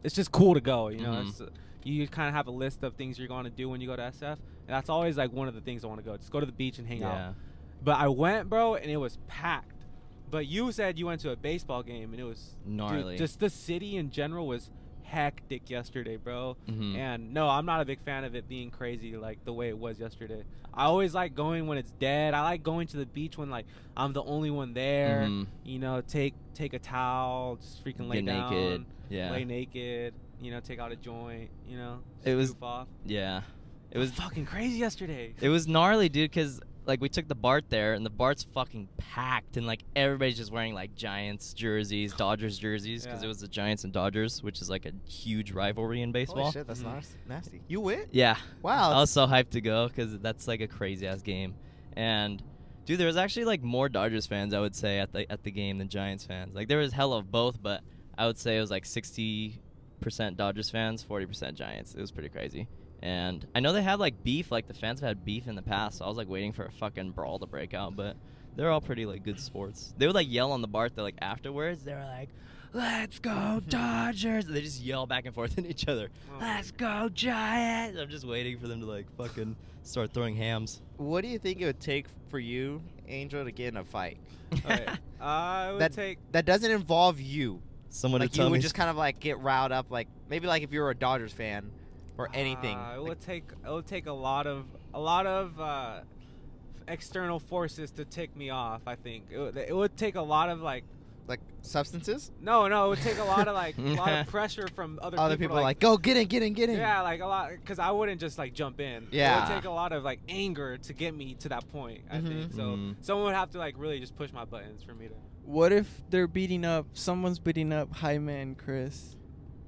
it's just cool to go. You know, Mhm. uh, you kind of have a list of things you're going to do when you go to SF, and that's always like one of the things I want to go. Just go to the beach and hang out. But I went, bro, and it was packed. But you said you went to a baseball game, and it was dude, Gnarly. just the city in general was hectic yesterday, bro. Mhm. And no, I'm not a big fan of it being crazy like the way it was yesterday. I always like going when it's dead. I like going to the beach when like I'm the only one there. Mhm. You know, take take a towel, just freaking lay Get down, naked. Yeah. lay naked. You know, take out a joint. You know, It was- off. Yeah. It was fucking crazy yesterday. It was gnarly, dude, because like we took the BART there, and the BART's fucking packed, and like everybody's just wearing like Giants jerseys, Dodgers jerseys, because Yeah. it was the Giants and Dodgers, which is like a huge rivalry in baseball. Holy shit, that's Mhm. nasty. You went? Yeah, Wow. I was so hyped to go because that's like a crazy ass game, and dude, there was actually like more Dodgers fans I would say at the at the game than Giants fans. Like there was hell of both, but I would say it was like sixty percent Dodgers fans, forty percent Giants. It was pretty crazy. And I know they have like beef, like the fans have had beef in the past. So I was like waiting for a fucking brawl to break out, but they're all pretty like good sports. They would like yell on the BART that like afterwards. They were like, "Let's go [LAUGHS] Dodgers!" They just yell back and forth at each other. Oh. Let's go Giants! I'm just waiting for them to like fucking start throwing hams. What do you think it would take for you, Angel, to get in a fight? Okay. [LAUGHS] Uh, I would That- take. That doesn't involve you. Someone like to you tell would me. just kind of like get riled up, like maybe like if you were a Dodgers fan or anything. Uh, it Like, would take it would take a lot of a lot of uh, external forces to tick me off. I think it would, it would take a lot of like like substances. no no it would take a lot of like a lot of [LAUGHS] pressure from other, Other people, people are like, go get in, get in, get in. yeah like a lot because I wouldn't just like jump in. Yeah, it would take a lot of like anger to get me to that point. I think Mhm. so. Mhm. Someone would have to like really just push my buttons for me to. What if they're beating up? Someone's beating up Jaime and Chris.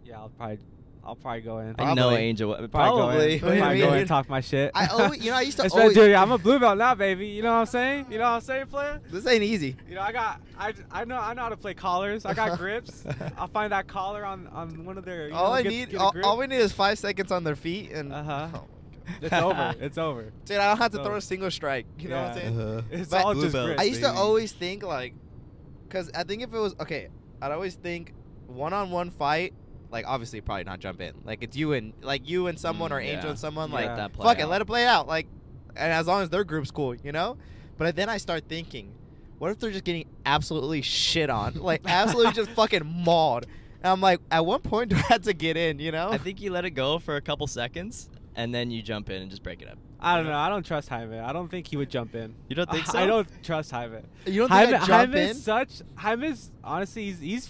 Yeah, I'll probably I'll probably go in. I know Angel. would- Probably, Probably. go in. What [LAUGHS] Probably go in and talk my shit. I always, you know, I used to [LAUGHS] Especially, always. dude, [LAUGHS] I'm a blue belt now, baby. You know what I'm saying? You know what I'm saying, player? This ain't easy. You know, I got, I, I know, I know how to play collars. I got grips. I'll find that collar on, on one of their. You all know, I get- need, get all, all we need is five seconds on their feet, and Uh-huh. oh, It's over. It's over. dude, I don't have to So- throw a single strike. You know what I'm saying? Uh-huh. It's But- all just belt. grips. I used to always think like, cause I think if it was okay, I'd always think one-on-one fight. Like obviously, probably not jump in. Like it's you and like you and someone Mm, or Angel yeah. and someone. Like Let that play fuck it, let it play out. Like, and as long as their group's cool, you know. But then I start thinking, what if they're just getting absolutely shit on, [LAUGHS] like absolutely just fucking mauled? And I'm like, at one point do I have to get in? You know? I think you let it go for a couple seconds, and then you jump in and just break it up. I don't know. I don't trust Jaime. I don't think he would jump in. You don't think [LAUGHS] I- so? I don't trust Jaime. you don't think Jaime, I jump Jaime's in? such. Jaime's honestly, he's he's.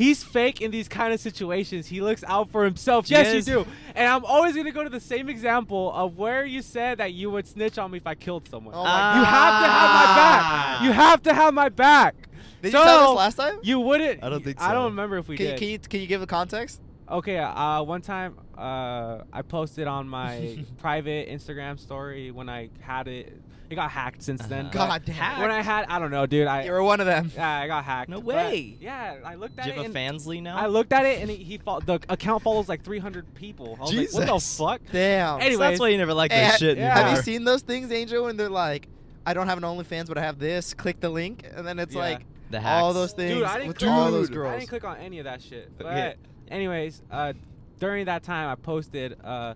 He's fake in these kind of situations. He looks out for himself. Yes, Yes. you do. And I'm always gonna go to the same example of where you said that you would snitch on me if I killed someone. Oh my You have to have my back. You have to have my back. Did so you tell this last time? You wouldn't. I don't think so. I don't remember if we Can you, did. can you can you give the context? Okay, uh, one time uh, I posted on my [LAUGHS] private Instagram story when I had it. It got hacked since then. Uh-huh. God damn. When I had, I don't know, dude. I You were one of them. yeah, I got hacked. No but- way. yeah, I looked at it. Do you it. have a and fansly now? I looked at it and he, he fo- the account follows like 300 people. I was like, what the fuck? Damn. Anyway, So that's why you never like this shit yeah. Have you seen those things, Angel, when they're like, I don't have an OnlyFans, but I have this. Click the link, and then it's Yeah. like the all those things Dude, I didn't with click all those I didn't click on any of that shit. But Yeah. Anyways, uh, during that time, I posted uh,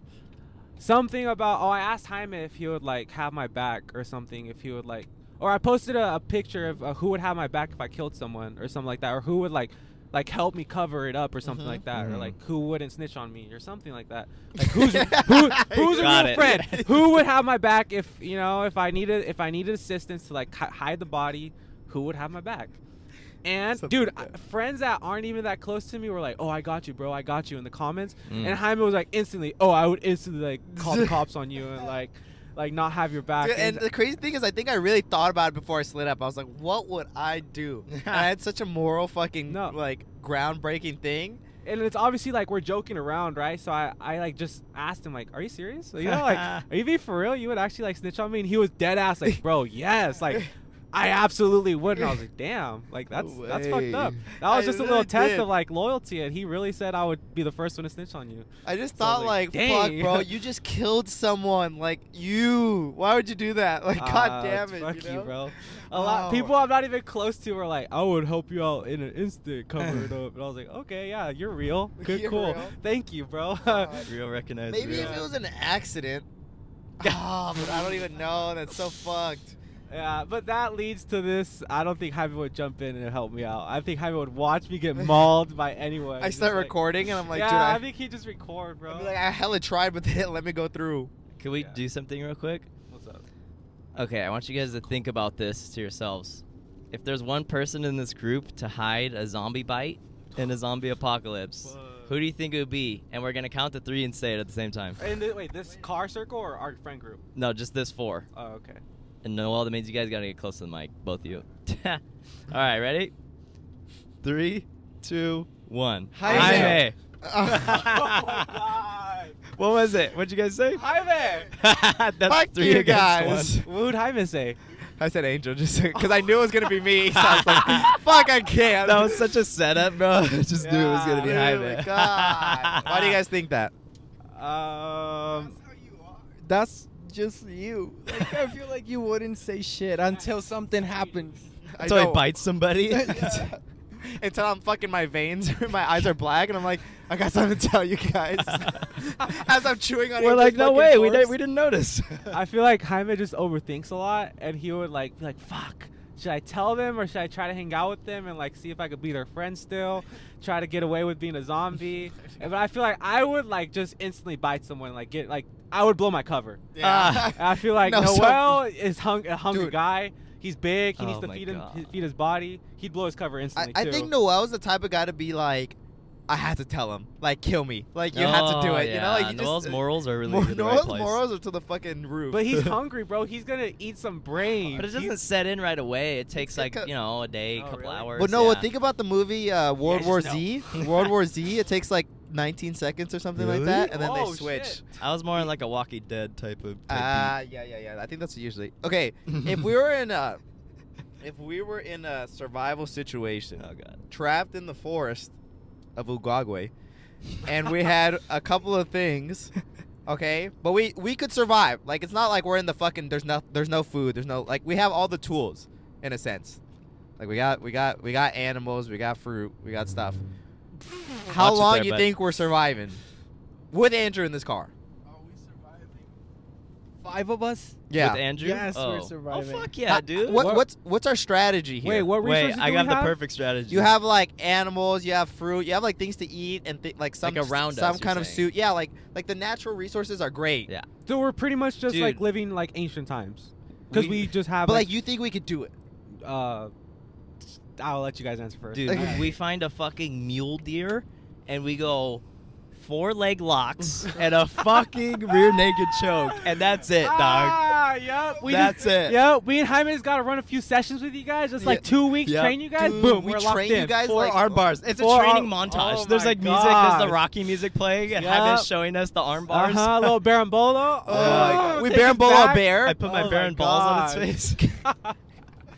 something about. Oh, I asked Jaime if he would like have my back or something. If he would like, or I posted a, a picture of uh, who would have my back if I killed someone or something like that, or who would like. Like help me cover it up or something Mhm. like that, or Mhm. like who wouldn't snitch on me or something like that. Like who's [LAUGHS] who, who's a Got real it. friend? [LAUGHS] Who would have my back if you know if I needed if I needed assistance to like hide the body? Who would have my back? And Something dude, like. I- friends that aren't even that close to me were like, "Oh, I got you, bro. I got you." In the comments, Mm. and Jaime was like, instantly, "Oh, I would instantly like call the [LAUGHS] cops on you and like, like not have your back." Dude, and the crazy thing is, I think I really thought about it before I slid up. I was like, "What would I do?" [LAUGHS] and I had such a moral, fucking, No. like, groundbreaking thing. and it's obviously like we're joking around, right? So I, I like just asked him like, "Are you serious? You know, like, [LAUGHS] are you being for real? You would actually like snitch on me?" And he was dead ass like, "Bro, yes, like." I absolutely would, and I was like, "Damn, like that's No that's fucked up." That was I just a really little test did. of like loyalty, and he really said I would be the first one to snitch on you. I just So I thought, like, like, fuck, bro, you just killed someone. Like, you. Why would you do that? Like, Ah, god damn it. Fuck you, you, bro. A lot Oh. people I'm not even close to are like, I would help you out in an instant, cover it up. And I was like, okay, yeah, you're real. [LAUGHS] Good, You're cool. real. Thank you, bro. God. [LAUGHS] Real recognize Maybe real. if it was an accident. [LAUGHS] Ah, but I don't even know. That's so fucked. Yeah, but that leads to this. I don't think Jaime would jump in and help me out. I think Jaime would watch me get [LAUGHS] mauled by anyone. I start like- recording and I'm like, yeah, dude, I, I think he'd just record, bro. I'd like, I hella tried with it. [LAUGHS] Let me go through. Can we Yeah. do something real quick? What's up? Okay, I want you guys to think about this to yourselves. If there's one person in this group to hide a zombie bite in a zombie apocalypse, who do you think it would be? And we're gonna count to three and say it at the same time. And th- wait, this car circle or our friend group? No, just this four. Oh, okay. And Noel, that means you guys gotta get close to the mic, both of you. [LAUGHS] All right, ready? Three, two, one. Jaime. Jaime. [LAUGHS] what was it? What'd you guys say? Jaime! [LAUGHS] That's Fuck three you guys. one. What would Jaime say? I said Angel just because I knew it was gonna be me. So I was like, fuck, I can't. That was such a setup, bro. I just knew it was gonna be Oh Jaime. my God. Why do you guys think that? Um, That's just you. Like, I feel like you wouldn't say shit until something happens. [LAUGHS] Until I, know. bites somebody. [LAUGHS] Yeah. Until I'm fucking my veins, [LAUGHS] my eyes are black, and I'm like, I got something to tell you guys. As I'm chewing on. We're like, no fucking way, we didn't, we didn't notice. I feel like Jaime just overthinks a lot, and he would like be like, "Fuck, should I tell them or should I try to hang out with them and like see if I could be their friend still, try to get away with being a zombie?" But I feel like I would like just instantly bite someone, like get like I would blow my cover. Yeah. And I feel like [LAUGHS] No, so- Noel is hung- a hungry Dude. guy. He's big. He needs Oh to feed him, God. feed his body. He'd blow his cover instantly I too. think Noel's the type of guy to be like, I had to tell him, like, kill me, like you had to do Oh, it, you know, like yeah. you Noel's just, morals are really Mor- in the right place. morals are to the fucking roof. But he's [LAUGHS] hungry, bro. He's gonna eat some brain. But it doesn't He's- set in right away. It takes like like you know a day, Oh, couple really? hours. But no, yeah. think about the movie uh, World just War. Z. [LAUGHS] World War Z. It takes like 19 seconds or something like that, and then Oh, they switch. shit. I was more in like a Walking Dead type of. Type Ah, yeah, yeah, yeah. I think that's usually okay. if we were in a, [LAUGHS] if we were in a survival situation, oh god. trapped in the forest of Uguagwe, and we had a couple of things, [LAUGHS] okay, but we we could survive. Like it's not like we're in the fucking. There's no there's no food. There's no like we have all the tools in a sense. Like we got we got we got animals. We got fruit. We got stuff. How Watch long there, you bud. think we're surviving with Andrew in this car? Are we surviving? Five of us? Yeah. With Andrew. Yes, oh. we're surviving. Oh fuck yeah, dude. What, What- what's what's our strategy here? Wait, what resources Wait, I do got we the have? perfect strategy. You have like animals, you have fruit, you have like things to eat and th- like some Like around some us, kind of saying. suit. Yeah, like like the natural resources are great. Yeah. So we're pretty much just like living like ancient times, because We- we, just have. But like you think we could do it? uh, I'll let you guys answer first. Dude, Okay. we find a fucking mule deer, and we go four leg locks [LAUGHS] and a fucking rear naked choke, and that's it, dog. Ah, yup. We That's just, it. Yep. Me and Jaime's got to run a few sessions with you guys. Just like Yeah. two weeks, Yep. train you guys. Dude, Boom. we We're locked train you in. guys Four like- arm bars. It's a Four training arm- montage. oh there's my like music. There's the Rocky music playing, and Yup. Jaime's showing us the arm Uh bars. huh. Little Berimbolo. [LAUGHS] Oh, my God. we take back. a bear. I put my Oh barren my balls on its face.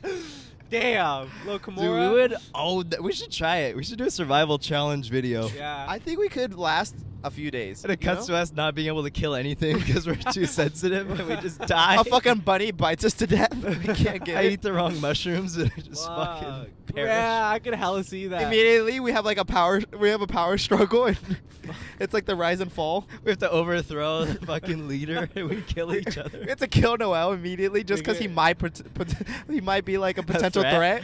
[LAUGHS] Damn. Little Kimura. Dude, we would. Oh, th- we should try it. We should do a survival challenge video. Yeah. I think we could last a few days. And it you cuts know? to us not being able to kill anything because we're too [LAUGHS] sensitive and we just die. A fucking bunny bites us to death. [LAUGHS] we can't get I it. eat the wrong mushrooms and I just Fuck. fucking perish. Yeah, I could hella see that. Immediately, we have like a power. We have a power struggle. And [LAUGHS] it's like the rise and fall. We have to overthrow the fucking leader and we kill each other. We have to kill Noel immediately just because he might pot- pot- he might be like a potential threat.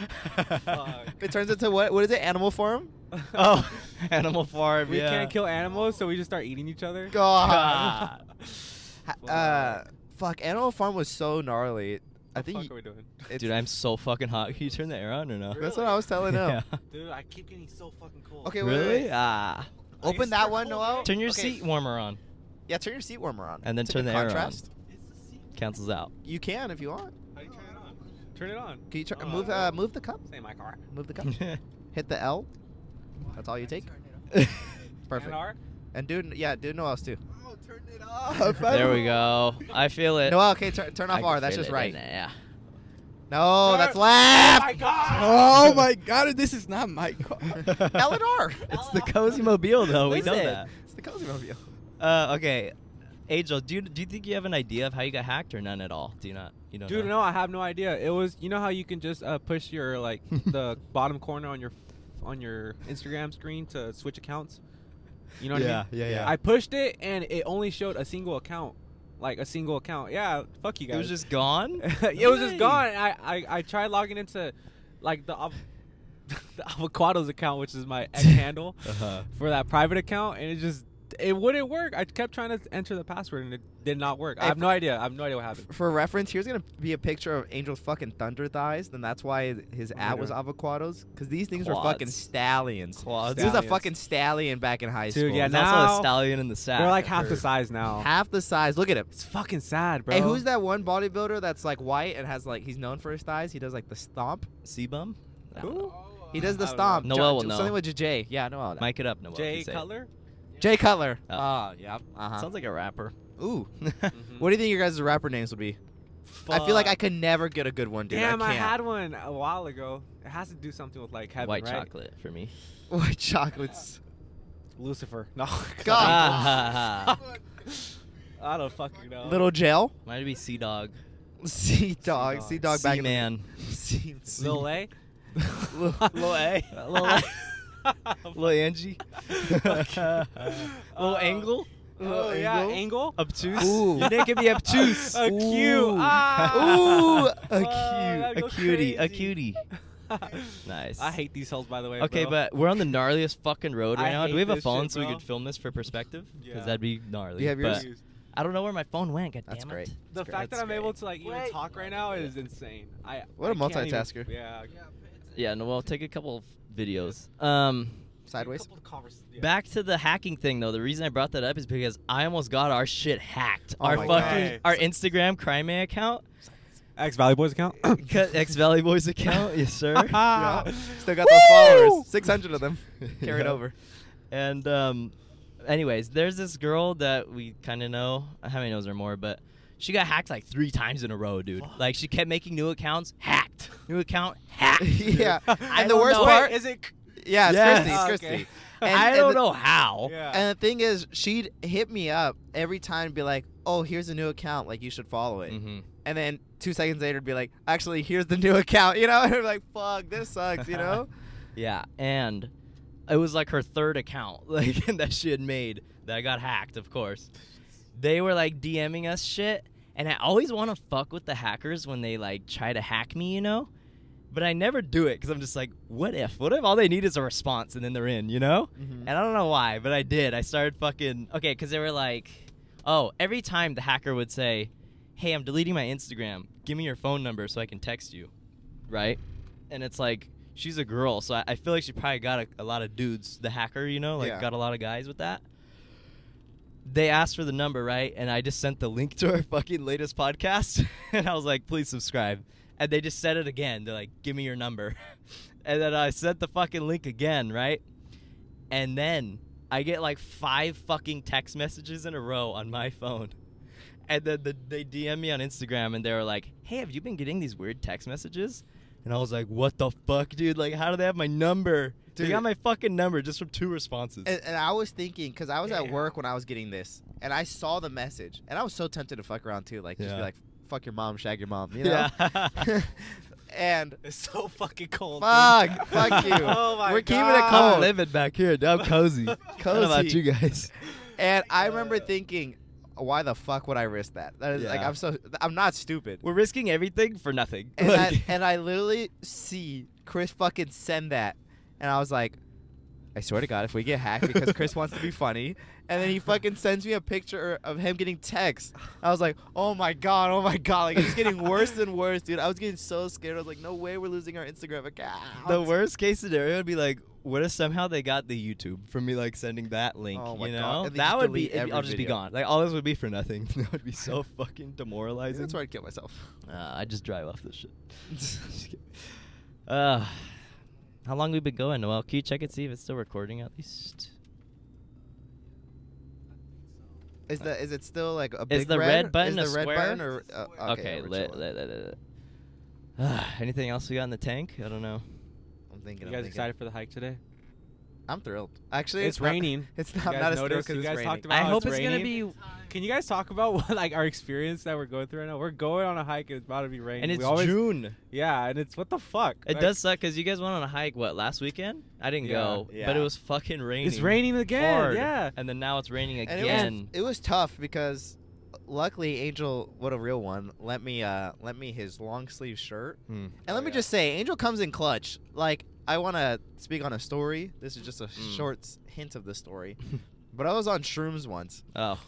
Fuck. It turns into what? What is it? Animal form? [LAUGHS] oh, [LAUGHS] Animal Farm. we yeah. can't kill animals, so we just start eating each other. God. [LAUGHS] God. uh, fuck. Animal farm was so gnarly. I What think fuck you- are we doing? Dude, I'm so fucking hot. Can you turn the air on or no? That's what I was telling him. Yeah. Dude, I keep getting so fucking cold. Okay, wait, Really? wait, wait. Ah. I Open that one, cold, Noel. right? Turn your Okay. seat warmer on. Yeah, turn your seat warmer on. And then It's turn good the air on. contrast. It's seat. Cancels out. You can if you want. How do you turn it on? Turn it on. Can you turn, Oh, move uh, move the cup? Say my car. Move the cup. Hit the L. That's all you take. [LAUGHS] Perfect. And R? And do yeah, do Noel's too. Oh, turn it off. [LAUGHS] there we go. I feel it. Noel, okay, turn turn off can R. That's just right. in there. No, Turn- that's Oh left. my god! Oh my [LAUGHS] god, this is not my car. L and R. It's the cozy mobile, though. We Is know it? that. It's the cozy mobile. Uh, okay, Angel, do you, do you think you have an idea of how you got hacked or none at all? Do you not? You don't Dude, know? no, I have no idea. It was, you know how you can just uh, push your like the bottom corner on your on your Instagram screen to switch accounts. You know what Yeah, I mean? yeah, yeah. I pushed it and it only showed a single account, like a single account. Yeah, fuck you guys. [LAUGHS] It was just gone. it was just gone. I, I I tried logging into like the av- [LAUGHS] the avocados account, which is my ex [LAUGHS] handle Uh-huh. for that private account, and it just it wouldn't work. I kept trying to enter the password and it did not work. I have no idea. I have no idea what happened. For reference, here's gonna be a picture of Angel's fucking thunder thighs, and that's why his Oh, ad was yeah. avocados. Because these things were fucking Quads. stallions. Quads. He was a Stallions. fucking stallion back in high school. Dude, yeah, There's now- also a stallion in the sack. They're like I half the heard. size now. half the size. Look at him. It's fucking sad, bro. Hey, who's that one bodybuilder that's like white and has like he's known for his thighs? He does like the stomp. C-bum? I don't Who? Oh, he does uh, the I don't stomp. know. Jo- Noel will Jo- know. Something with J. Yeah, Noel. Mic it up, Noel. Jay you say it. Cutler? Jay Cutler. Oh. Oh, yep. Uh-huh. Sounds like a rapper. Ooh. [LAUGHS] [LAUGHS] What do you think your guys' rapper names would be? I feel like I could never get a good one, dude. Damn, I, I, can't. had one a while ago. It has to do something with like heaven, White right? chocolate for me. [LAUGHS] white chocolates. Lucifer. No. God. I don't fucking know. Little jail. Might be Sea Dog. Sea dog. Dog. Sea dog back in the- Man. Sea- Lil A. Lil- Lil A. Lil A. [LAUGHS] Lil Angie. [LAUGHS] Lil Uh, Angle. Oh Lil yeah, Angle? Angle. Obtuse. Ooh. Your name can be obtuse. [LAUGHS] A cute. Ooh. Ah. Ooh, a Oh, cute. that'd a go cutie. A crazy. cutie. Nice. I hate these holes, by the way. Okay, bro. but we're on the gnarliest fucking road right I now. Do we have a phone shit, so we could film this for perspective? Because Yeah. that'd be gnarly. Do you have yours? But I don't know where my phone went. God That's great. it. the That's fact great. that I'm able to like even Wait. talk right now is insane. I What a I can't even- multitasker. yeah. Yeah, no, well, take a couple of videos. Um, Sideways. Couple yeah. back to the hacking thing though. The reason I brought that up is because I almost got our shit hacked. Oh our my fucking God. our Instagram crime account, X Valley Boys account. X Valley Boys account, [LAUGHS] yes sir. [LAUGHS] Yeah. Still got those followers. 600 of them [LAUGHS] carried Yeah. over. And um, anyways, there's this girl that we kind of know. How many knows her more? But she got hacked like three times in a row, dude. Like she kept making new accounts, hacked. New account, hacked. [LAUGHS] yeah. [LAUGHS] And the worst know. part Wait, is it? Yeah, it's Yes. Christy. It's Oh, Christy. okay. And- I and don't the- know how. Yeah. And the thing is, she'd hit me up every time and be like, "Oh, here's a new account. Like you should follow it." hmm And then two seconds later, be like, "Actually, here's the new [LAUGHS] account." You know? And I'm like, "Fuck, this sucks." You know? Yeah, and it was like her third account, like that she had made that got hacked. Of course, they were like DMing us shit, and I always want to fuck with the hackers when they like try to hack me, you know. But I never do it because I'm just like, what if? What if all they need is a response and then they're in, you know? Mhm. And I don't know why, but I did. I started fucking okay because they were like, oh, every time the hacker would say, "Hey, I'm deleting my Instagram. Give me your phone number so I can text you," right? And it's like she's a girl, so I, I feel like she probably got a, a lot of dudes. The hacker, you know, like Yeah. got a lot of guys with that. They asked for the number, right? And I just sent the link to our [LAUGHS] fucking latest podcast, [LAUGHS] and I was like, "Please subscribe." And they just said it again. They're like, "Give me your number," [LAUGHS] and then I sent the fucking link again, right? And then I get like five fucking text messages in a row on my phone. And then the, they DM me on Instagram and they were like, "Hey, have you been getting these weird text messages?" And I was like, "What the fuck, dude? Like, how do they have my number? They Dude. got my fucking number just from two responses." And, and I was thinking because I was at work when I was getting this, and I saw the message, and I was so tempted to fuck around too, like just be like, "Fuck your mom, shag your mom," you know. Yeah. [LAUGHS] and It's so fucking cold. fuck, fuck [LAUGHS] you. Oh my We're keeping it God. I'm living back here. dude. I'm cozy. [LAUGHS] I don't about you guys. And I remember thinking, why the fuck would I risk that? That is like I'm so I'm not stupid. We're risking everything for nothing. And Like- I, [LAUGHS] and I literally see Chris fucking send that, and I was like, I swear to God, if we get hacked because Chris [LAUGHS] wants to be funny, and then he fucking sends me a picture of him getting texts. I was like, oh my God, oh my God, like it's getting worse and worse, dude. I was getting so scared. I was like, no way, we're losing our Instagram account. the worst case scenario would be like, what if somehow they got the YouTube from me like sending that link? Oh my you know, And they that would be. I'll just be gone. Like all this would be for nothing. [LAUGHS] that would be [LAUGHS] so fucking demoralizing. That's where I'd kill myself. Uh, I just drive off this shit. [LAUGHS] Uh, how long we been going? Well, can you check it see if it's still recording at least? Is the is it still like a big Is the red, red button is a the red square? button or uh, Okay, we're lit, lit, lit. Uh, [SIGHS] anything else we got in the tank? I don't know. I'm thinking. You I'm guys thinking. excited for the hike today? I'm thrilled. Actually, It's not- raining. [LAUGHS] It's not, guys not as thrilled noticed? 'cause You it's guys raining. talked about I hope it's it's gonna be. Can you guys talk about [LAUGHS] what like our experience that we're going through right now? We're going on a hike and it's about to be raining. And We it's always- June. Yeah, and it's what the fuck. It Like, does suck because you guys went on a hike. What last weekend? I didn't Yeah. go, but it was fucking raining. It's raining again. hard. Yeah. and then now it's raining And again. it was, it was tough because luckily Angel, what a real one, lent me uh lent me his long sleeve shirt. Hmm. And let Oh, me yeah. just say, Angel comes in clutch. Like I want to speak on a story. This is just a Mm. short hint of the story. [LAUGHS] but I was on shrooms once, Oh,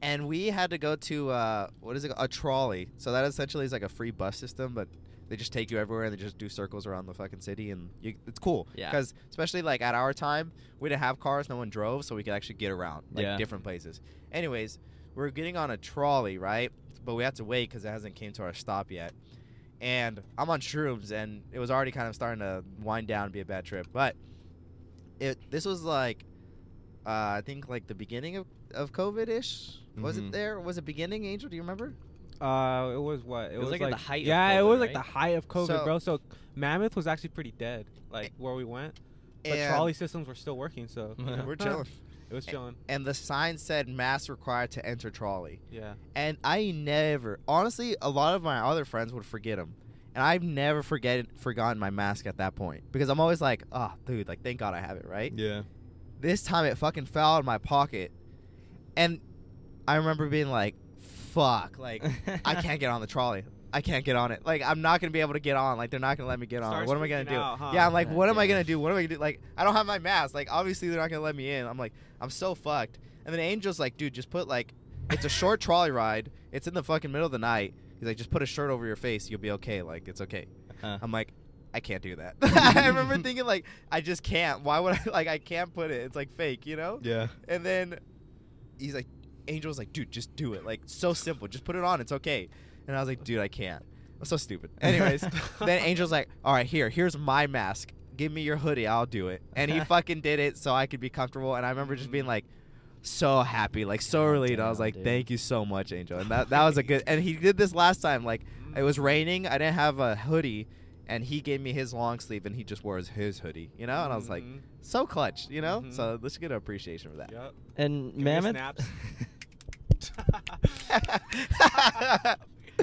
and we had to go to uh what is it? A trolley. So that essentially is like a free bus system, but they just take you everywhere and they just do circles around the fucking city, and you, it's cool. Yeah. Because especially like at our time, we didn't have cars, no one drove, so we could actually get around like Yeah. different places. Anyways, we're getting on a trolley, right? But we have to wait because it hasn't came to our stop yet. And I'm on shrooms, and it was already kind of starting to wind down and be a bad trip. But it this was like, uh, I think like the beginning of of COVID ish. Was Mhm. it there? Was it beginning, Angel? Do you remember? Uh, it was what? It, was like at the height of Yeah, it COVID, was like the height of COVID, So- bro. So Mammoth was actually pretty dead, like where we went. But And trolley systems were still working, so [LAUGHS] We're chilling. It was chilling. And the sign said "mask required to enter trolley." Yeah. And I never, honestly, a lot of my other friends would forget them. And I've never forget forgotten my mask at that point because I'm always like, oh, dude, like thank God I have it, right? yeah. This time it fucking fell out of my pocket, and I remember being like, fuck, like I can't get on the trolley. I can't get on it. Like I'm not gonna be able to get on. Like they're not gonna let me get on. Starts what am I gonna do? out, huh? Yeah, I'm like, God what am I gonna do? What am I gonna do? Like I don't have my mask. Like obviously they're not gonna let me in. I'm like, I'm so fucked. And then Angel's like, dude, just put like, it's a short [LAUGHS] trolley ride. It's in the fucking middle of the night. He's like, just put a shirt over your face. You'll be okay. Like it's okay. Huh. I'm like, I can't do that. [LAUGHS] [LAUGHS] I remember thinking like, I just can't. Why would I? Like I can't put it. It's like fake, you know. yeah. And then he's like, Angel's like, dude, just do it. Like, so simple. Just put it on. It's okay. And I was like, dude, I can't. I'm so stupid. Anyways, [LAUGHS] then Angel's like, all right, here, here's my mask. Give me your hoodie. I'll do it. And he [LAUGHS] fucking did it so I could be comfortable. And I remember just being like, so happy, like so relieved. I was like, dude. thank you so much, Angel. And that that was a good. [LAUGHS] And he did this last time. Like, it was raining. I didn't have a hoodie. And he gave me his long sleeve, and he just wore his, his hoodie, you know. And I was like, Mhm. so clutch, you know. Mhm. So let's get an appreciation for that. Yep. And Give me Mammoth.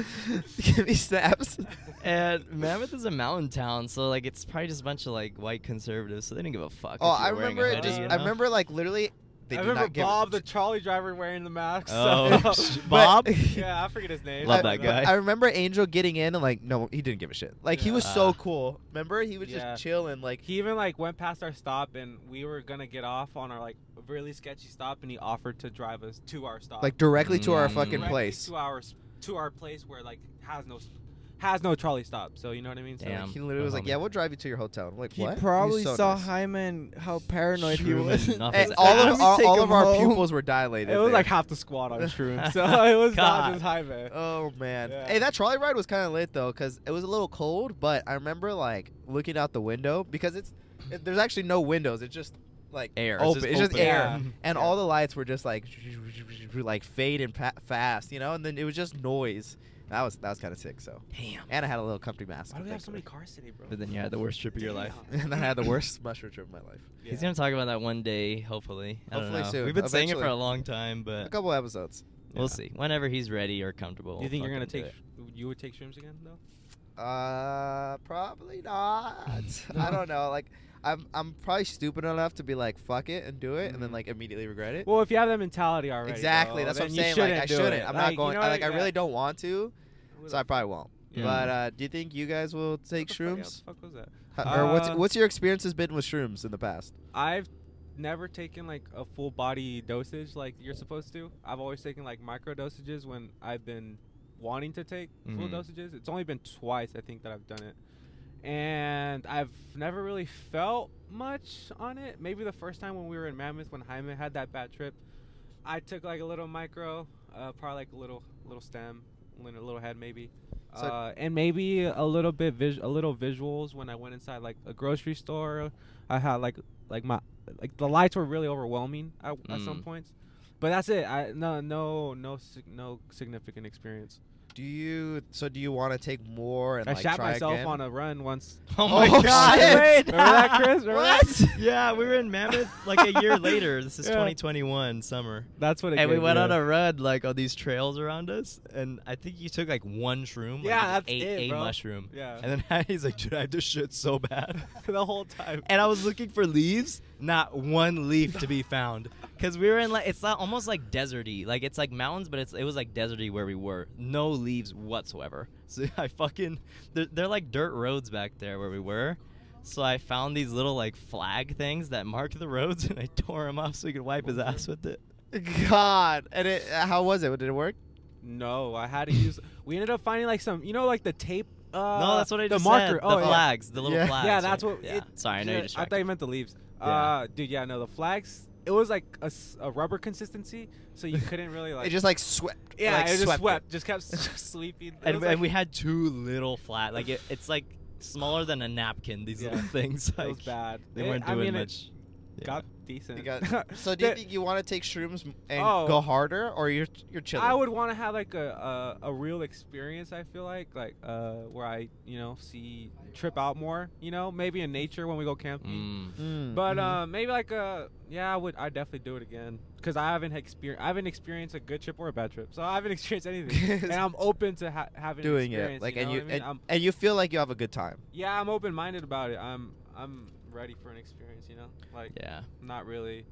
Snaps. [LAUGHS] Give me snaps. and Mammoth is a mountain town, so like it's probably just a bunch of like white conservatives, so they didn't give a fuck. Oh, I were wearing remember it hoodie, just. you I remember like literally. They I remember not give Bob, [LAUGHS] the trolley driver, wearing the mask. Oh, so- [LAUGHS] Bob? yeah, I forget his name. Love I, that guy. I remember Angel getting in and like, no, he didn't give a shit. Like he was so Ah. cool. Remember, he was Yeah. just chilling. Like He even like went past our stop and we were gonna get off on our like really sketchy stop and he offered to drive us to our stop. like directly to our Mm. fucking Directly place. to our s- to our place where like has no has no trolley stop. So you know what I mean. So Damn. He literally was like, "Yeah, we'll drive you to your hotel." I'm like, He "What?" probably so saw nice. Jaime how paranoid he was. off [LAUGHS] Hey, his all of all, all of our home. pupils were dilated. it was there. like half the squad on shrooms. so [LAUGHS] [LAUGHS] it was not just Jaime. Oh man! Yeah. Hey, that trolley ride was kind of lit though, cause it was a little cold. But I remember like looking out the window because it's it, there's actually no windows. It's just like Air. It's Open. just It's just open. air, Yeah. and Yeah. all the lights were just like like fading pa- fast, you know. And then it was just noise. That was that was kind of sick. So, Damn. and I had a little comfy mask. Why do we have so many cars today, bro? But then you had the worst trip of your life. it. [LAUGHS] and I had the [LAUGHS] worst mushroom trip of my life. Yeah. He's gonna talk about that one day, hopefully. I Hopefully soon, We've been saying it for a long time, but A couple episodes. we'll see. Whenever he's ready or comfortable. Do you think you're gonna take? sh- You would take shrooms again though? Uh, probably not. [LAUGHS] I don't know. Like, I'm I'm probably stupid enough to be like, fuck it and do it, and then Mhm. like immediately regret it. Well, if you have that mentality already. exactly. though, That's what I'm then you saying. Like, I do shouldn't. it. I'm not you going. know I, like? I really Yeah. don't want to, so I probably won't. Yeah. But uh, do you think you guys will take What the fuck- yeah, shrooms? what the fuck was that? H- or what's Uh, what's your experiences been with shrooms in the past? I've never taken like a full body dosage like you're supposed to. I've always taken like micro dosages when I've been wanting to take full Mhm. dosages. It's only been twice I think that I've done it. And I've never really felt much on it. Maybe the first time when we were in Mammoth when Jaime had that bad trip, I took like a little micro, uh, probably like a little little stem, a little head maybe. So- uh, and maybe a little bit vis- a little visuals when I went inside like a grocery store. I had like like my like the lights were really overwhelming at, at some Mm. points. But that's it. I no no no no significant experience. Do you so do you want to take more and I like shot try myself again? on a run once. [LAUGHS] Oh, oh my Oh, god! shit. Wait. Remember that, Chris? Remember that? What? yeah, we were in Mammoth like a year [LAUGHS] later. This is Yeah. 2021 summer. That's what it And we gave went me, on yeah. a run like on these trails around us, and I think you took like one shroom. Yeah, you that's ate it, a bro. mushroom. Yeah. And then [LAUGHS] he's like, "Dude, I just shit so bad." the whole time. and I was looking for leaves, not one leaf to be found. Cause we were in like it's not, almost like deserty, like it's like mountains, but it's it was like deserty where we were, no leaves whatsoever. [LAUGHS] So I fucking they're, they're like dirt roads back there where we were. So I found these little like flag things that mark the roads, [LAUGHS] and I tore them off so he could wipe his ass with it. God, and it uh, how was it? Did it work? No, I had to use. We ended up finding like some, you know, like the tape. Uh, no, that's what I the just marker. said. Oh, the yeah. flags, the little Yeah. flags. Yeah, that's right? what. Yeah. It, Sorry, I know you I thought you meant the leaves. Yeah. Uh, dude, yeah, no, the flags. It was like a rubber consistency, so you couldn't really like. it just like swept. yeah, like, it just swept. swept, just kept [LAUGHS] sweeping. And, was and like- we had two little flat, like it, it's like smaller than a napkin. These Yeah. little [LAUGHS] things, It was bad. they It- weren't I doing mean, it much. Yeah. Got decent. Got- [LAUGHS] so do you think you want to take shrooms and Oh. go harder, or you're you're chilling? I would want to have like a, a a real experience. I feel like like uh where I you know see trip out more. You know maybe in nature when we go camping. Mm. Mm, But mhm. uh, maybe like a yeah, I would I definitely do it again because I haven't experienced I haven't experienced a good trip or a bad trip, so I haven't [LAUGHS] experienced anything, [LAUGHS] and I'm open to ha- having an doing it like you and you I mean? and, and you feel like you have a good time. yeah, I'm open minded about it. I'm I'm ready for an experience, you know, like Yeah. not really.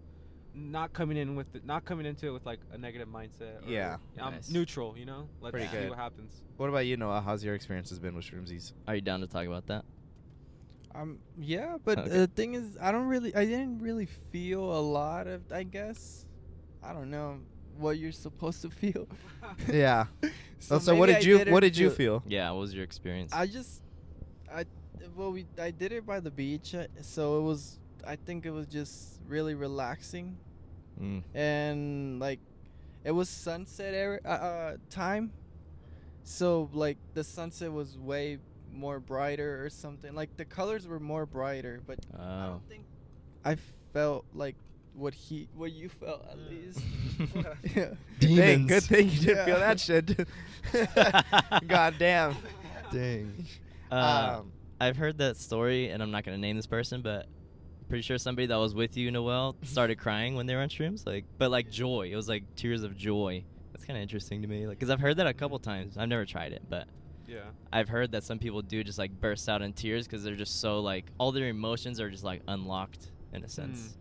Not coming in with the, not coming into it with like a negative mindset. Or, Yeah. I'm Nice. neutral. You know, let's Pretty see good. what happens. What about you, Noel? How's your experience has been with shroomsies? Are you down to talk about that? Um, yeah, but Okay. the thing is, I don't really, I didn't really feel a lot of, I guess, I don't know what you're supposed to feel. [LAUGHS] Yeah. [LAUGHS] So, so maybe what I did you what did you feel? Yeah. What was your experience? I just, I, well, we, I did it by the beach, uh, so it was, I think it was just really relaxing, Mm. and like, it was sunset area, uh, uh, time, so like the sunset was way more brighter or something. Like the colors were more brighter, but I Oh. don't think I felt like what he, what you felt at least. [LAUGHS] [LAUGHS] yeah. Good thing, good thing you didn't feel that shit. [LAUGHS] God damn. Dang. Uh, Um, I've heard that story, and I'm not gonna name this person, but pretty sure somebody that was with you, Noel, [LAUGHS] started crying when they were on shrooms. Like, but like joy. It was like tears of joy. That's kind of interesting to me. Like, cause I've heard that a couple times. I've never tried it, but Yeah. I've heard that some people do just like burst out in tears because they're just so like all their emotions are just like unlocked in a sense.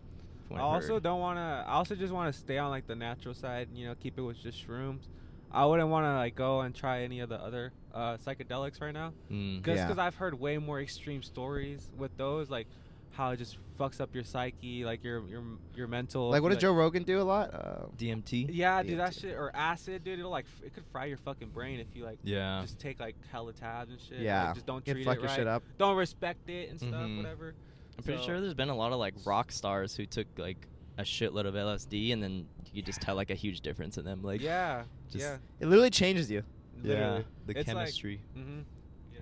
Hmm. from I also heard. don't want to. I also just want to stay on like the natural side. You know, keep it with just shrooms. I wouldn't want to like go and try any of the other uh, psychedelics right now. Mm. Because Yeah. I've heard way more extreme stories with those. Like how it just fucks up your psyche, like your your your mental. Like what did like- Joe Rogan do a lot? Uh, DMT. Yeah, dude, that shit or acid, dude. It'll like f- it could fry your fucking brain if you like Yeah. just take like hella tabs and shit. yeah, like, just don't treat fuck it your right. shit up. Don't respect it and stuff, Mhm. whatever. I'm pretty So- sure there's been a lot of like rock stars who took like a shitload of LSD and then you just tell like a huge difference in them. Like yeah, just- yeah, It literally changes you. yeah, the It's like- chemistry. Mm-hmm. Yeah.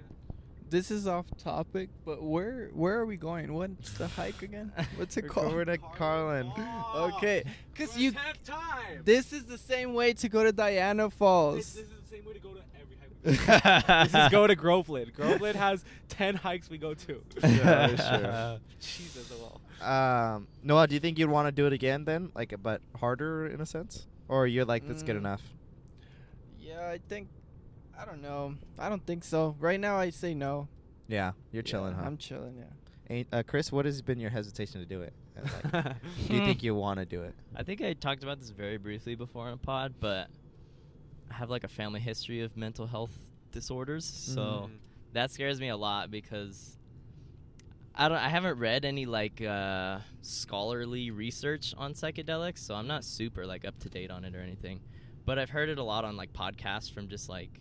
This is off topic, but where where are we going? What's the hike again? What's it We're [LAUGHS] called? going to Carlon. Okay, cause you. time. This is the same way to go to Diana Falls. This, this is the same way to go to every hike. [LAUGHS] this is go to Groveland. [LAUGHS] Groveland has ten hikes we go to. Yeah, that's true. Jesus, well. Um, Noel, do you think you'd want to do it again then, like, but harder in a sense, or you're like that's good Mm. enough? Yeah, I think. I don't know. I don't think so. Right now, I say no. Yeah, you're chilling, Yeah, huh? I'm chilling. Yeah. Ain't- uh, Chris, what has been your hesitation to do it? [LAUGHS] Like, do you think you want to do it? I think I talked about this very briefly before on a pod, but I have like a family history of mental health disorders, so Mhm. that scares me a lot because I don't I haven't read any like uh, scholarly research on psychedelics, so I'm not super like up to date on it or anything. But I've heard it a lot on like podcasts from just like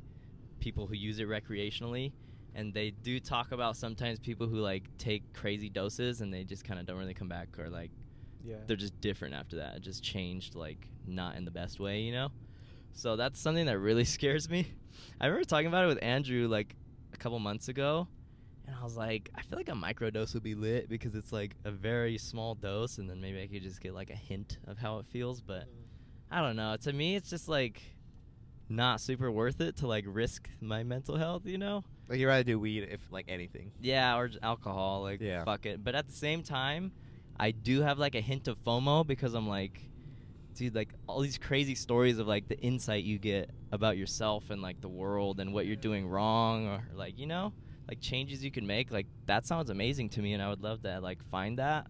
people who use it recreationally and they do talk about sometimes people who like take crazy doses and they just kind of don't really come back or like yeah. they're just different after that. It just changed like not in the best way, you know? So that's something that really [LAUGHS] scares me. I remember talking about it with Andrew like a couple months ago and I was like, I feel like a microdose would be lit because it's like a very small dose and then maybe I could just get like a hint of how it feels, but mm-hmm. I don't know. To me it's just like not super worth it to like risk my mental health, you know? Like you'd rather do weed if like anything. Yeah, or alcohol, like Yeah. fuck it. But at the same time, I do have like a hint of FOMO because I'm like, dude, like all these crazy stories of like the insight you get about yourself and like the world and what you're doing wrong or like you know, like changes you can make. Like that sounds amazing to me, and I would love to like find that.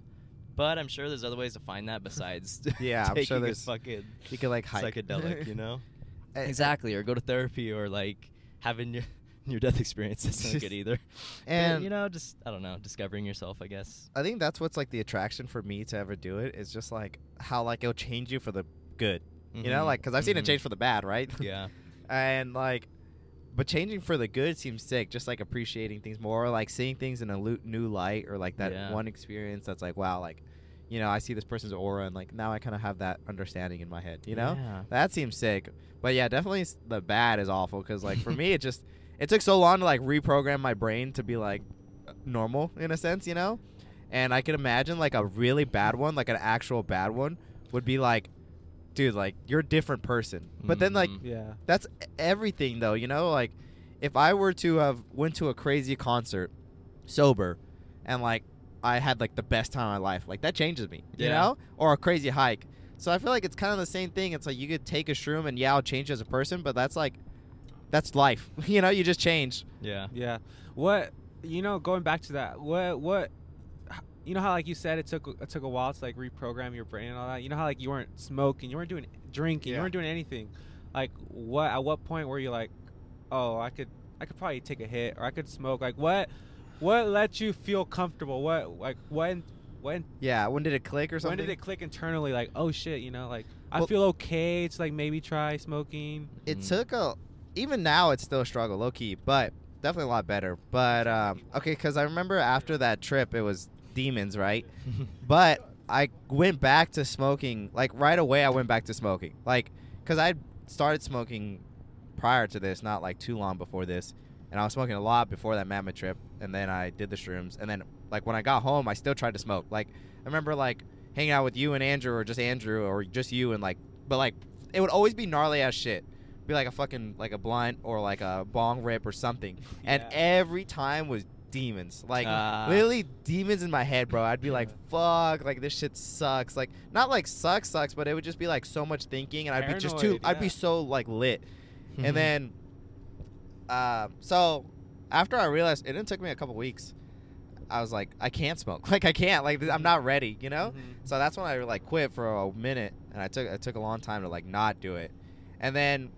But I'm sure there's other ways to find that besides [LAUGHS] [LAUGHS] Yeah, I'm sure a there's- fucking You could like hike. psychedelic, you know. [LAUGHS] Eh, exactly, or go to therapy, or like having your your death experience. That's not good either. And but, you know, just I don't know, discovering yourself, I guess. I think that's what's like the attraction for me to ever do it is just like how like it'll change you for the good. You know, Mhm. like because I've seen it Mhm. change for the bad, right? Yeah. and like, but changing for the good seems sick. Just like appreciating things more, or, like seeing things in a lu- new light, or like that Yeah. one experience that's like, wow, like, you know, I see this person's aura, and like now I kind of have that understanding in my head. You know, Yeah. that seems sick. But yeah, definitely the bad is awful because like for me, it just it took so long to like reprogram my brain to be like normal in a sense, you know. And I can imagine like a really bad one, like an actual bad one, would be like, dude, like you're a different person. But then like Mhm. Yeah. that's everything though, you know. Like if I were to have went to a crazy concert sober, and like I had like the best time of my life, like that changes me, you Yeah. know, or a crazy hike. So I feel like it's kind of the same thing. It's like you could take a shroom and yeah, I'll change as a person, but that's like that's life, [LAUGHS] you know. You just change. Yeah. Yeah. What you know, going back to that, what what h- you know how like you said it took it took a while to like reprogram your brain and all that. You know how like you weren't smoking, you weren't doing drinking, Yeah. you weren't doing anything. Like what at what point were you like, "Oh, I could I could probably take a hit or I could smoke." Like what what let you feel comfortable? What like when when Yeah. When did it click or something? when did it click internally like, "Oh shit, you know, like I Well- feel okay to like maybe try smoking." it Mm. took a even now it's still a struggle low key but definitely a lot better but um okay because i remember after that trip it was demons right? [LAUGHS] But i went back to smoking like right away i went back to smoking. Like because i started smoking prior to this not like too long before this. And i was smoking a lot before that mammoth trip and then i did the shrooms. And then like when i got home i still tried to smoke. Like i remember like hanging out with you and andrew or just andrew or just you and like but like it would always be gnarly ass shit. Be like a fucking like a blunt or like a bong rip or something. And every time was demons. Like Ah. literally demons in my head bro. I'd be like fuck like this shit sucks. Like not like sucks sucks but it would just be like so much thinking and i'd be just too Paranoid, i'd be so like lit. And then um so after i realized it, it took me a couple weeks i was like i can't smoke. [LAUGHS] Like i can't like i'm not ready you know? Mhm. so that's when I like quit for a minute, and I took it took a long time to like not do it, and then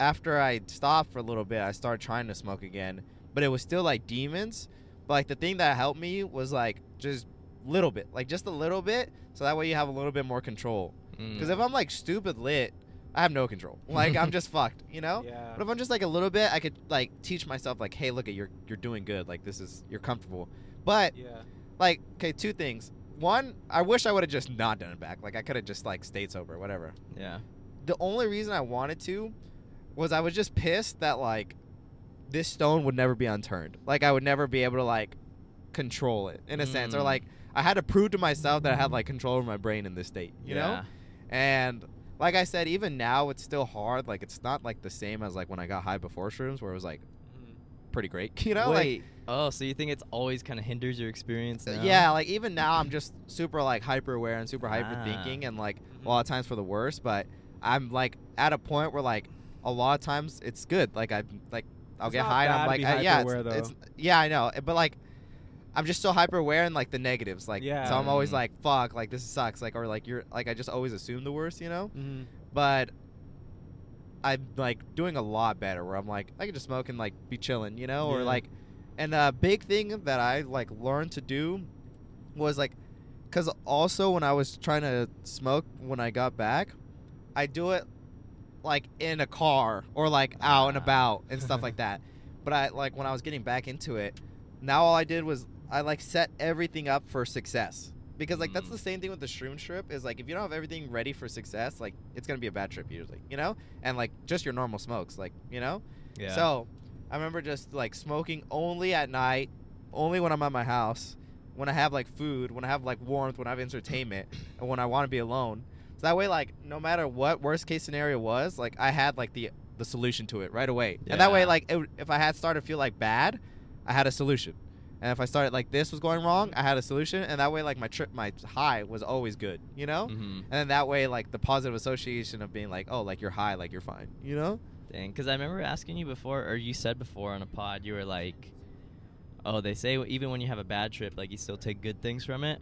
after I stopped for a little bit, I started trying to smoke again, but it was still like demons, But like the thing that helped me was like just little bit, like just a little bit, so that way you have a little bit more control. Mm. Because if I'm like stupid lit, I have no control. [LAUGHS] Like I'm just fucked, you know. Yeah. But if I'm just like a little bit, I could like teach myself like, hey, look at you're you're doing good. Like this is you're comfortable. But Yeah. like, okay, two things. One, I wish I would have just not done it back. Like I could have just like stayed sober, whatever. yeah. The only reason I wanted to was I was just pissed that like this stone would never be unturned. Like I would never be able to like control it in a sense, or Mm. like I had to prove to myself that I had like control over my brain in this state. You know. yeah. And like I said, even now it's still hard. Like it's not like the same as like when I got high before shrooms, where it was like pretty great. [LAUGHS] You know, Wait. oh, so you think it's always kind of hinders your experience? Now? yeah, like even now I'm just super like hyper aware and super hyper Ah. thinking, and like a lot of times for the worst. But I'm like at a point where like a lot of times it's good. Like I like I'll It's get high and I'm like uh, yeah, it's, it's yeah I know, but like. I'm just so hyper aware and like the negatives, like Yeah. so I'm always Mm. like, "Fuck!" Like this sucks, like or like you're like I just always assume the worst, you know Mhm. but I'm like doing a lot better where I'm like I can just smoke and like be chilling, you know, or like and the big thing that I like learned to do was like cuz also when I was trying to smoke when I got back, I do it like in a car or like out and about and stuff like [LAUGHS] that. But I like when I was getting back into it, now all I did was I like set everything up for success. Because like that's Mm. the same thing with the shroom trip is like if you don't have everything ready for success, like it's gonna be a bad trip usually, you know? And like just your normal smokes, like, you know? Yeah. So I remember just like smoking only at night, only when I'm at my house, when I have like food, when I have like warmth, when I have entertainment, and when I want to be alone. So that way, like no matter what worst case scenario was, like I had like the the solution to it right away. And that way, like it, if I had started to feel like bad, I had a solution. And if I started like this was going wrong, I had a solution. And that way, like my trip, my high was always good, you know. hmm And then that way, like the positive association of being like, oh, like you're high, like you're fine, you know. Dang, because I remember asking you before, or you said before on a pod, you were like, "Oh, they say even when you have a bad trip, like you still take good things from it."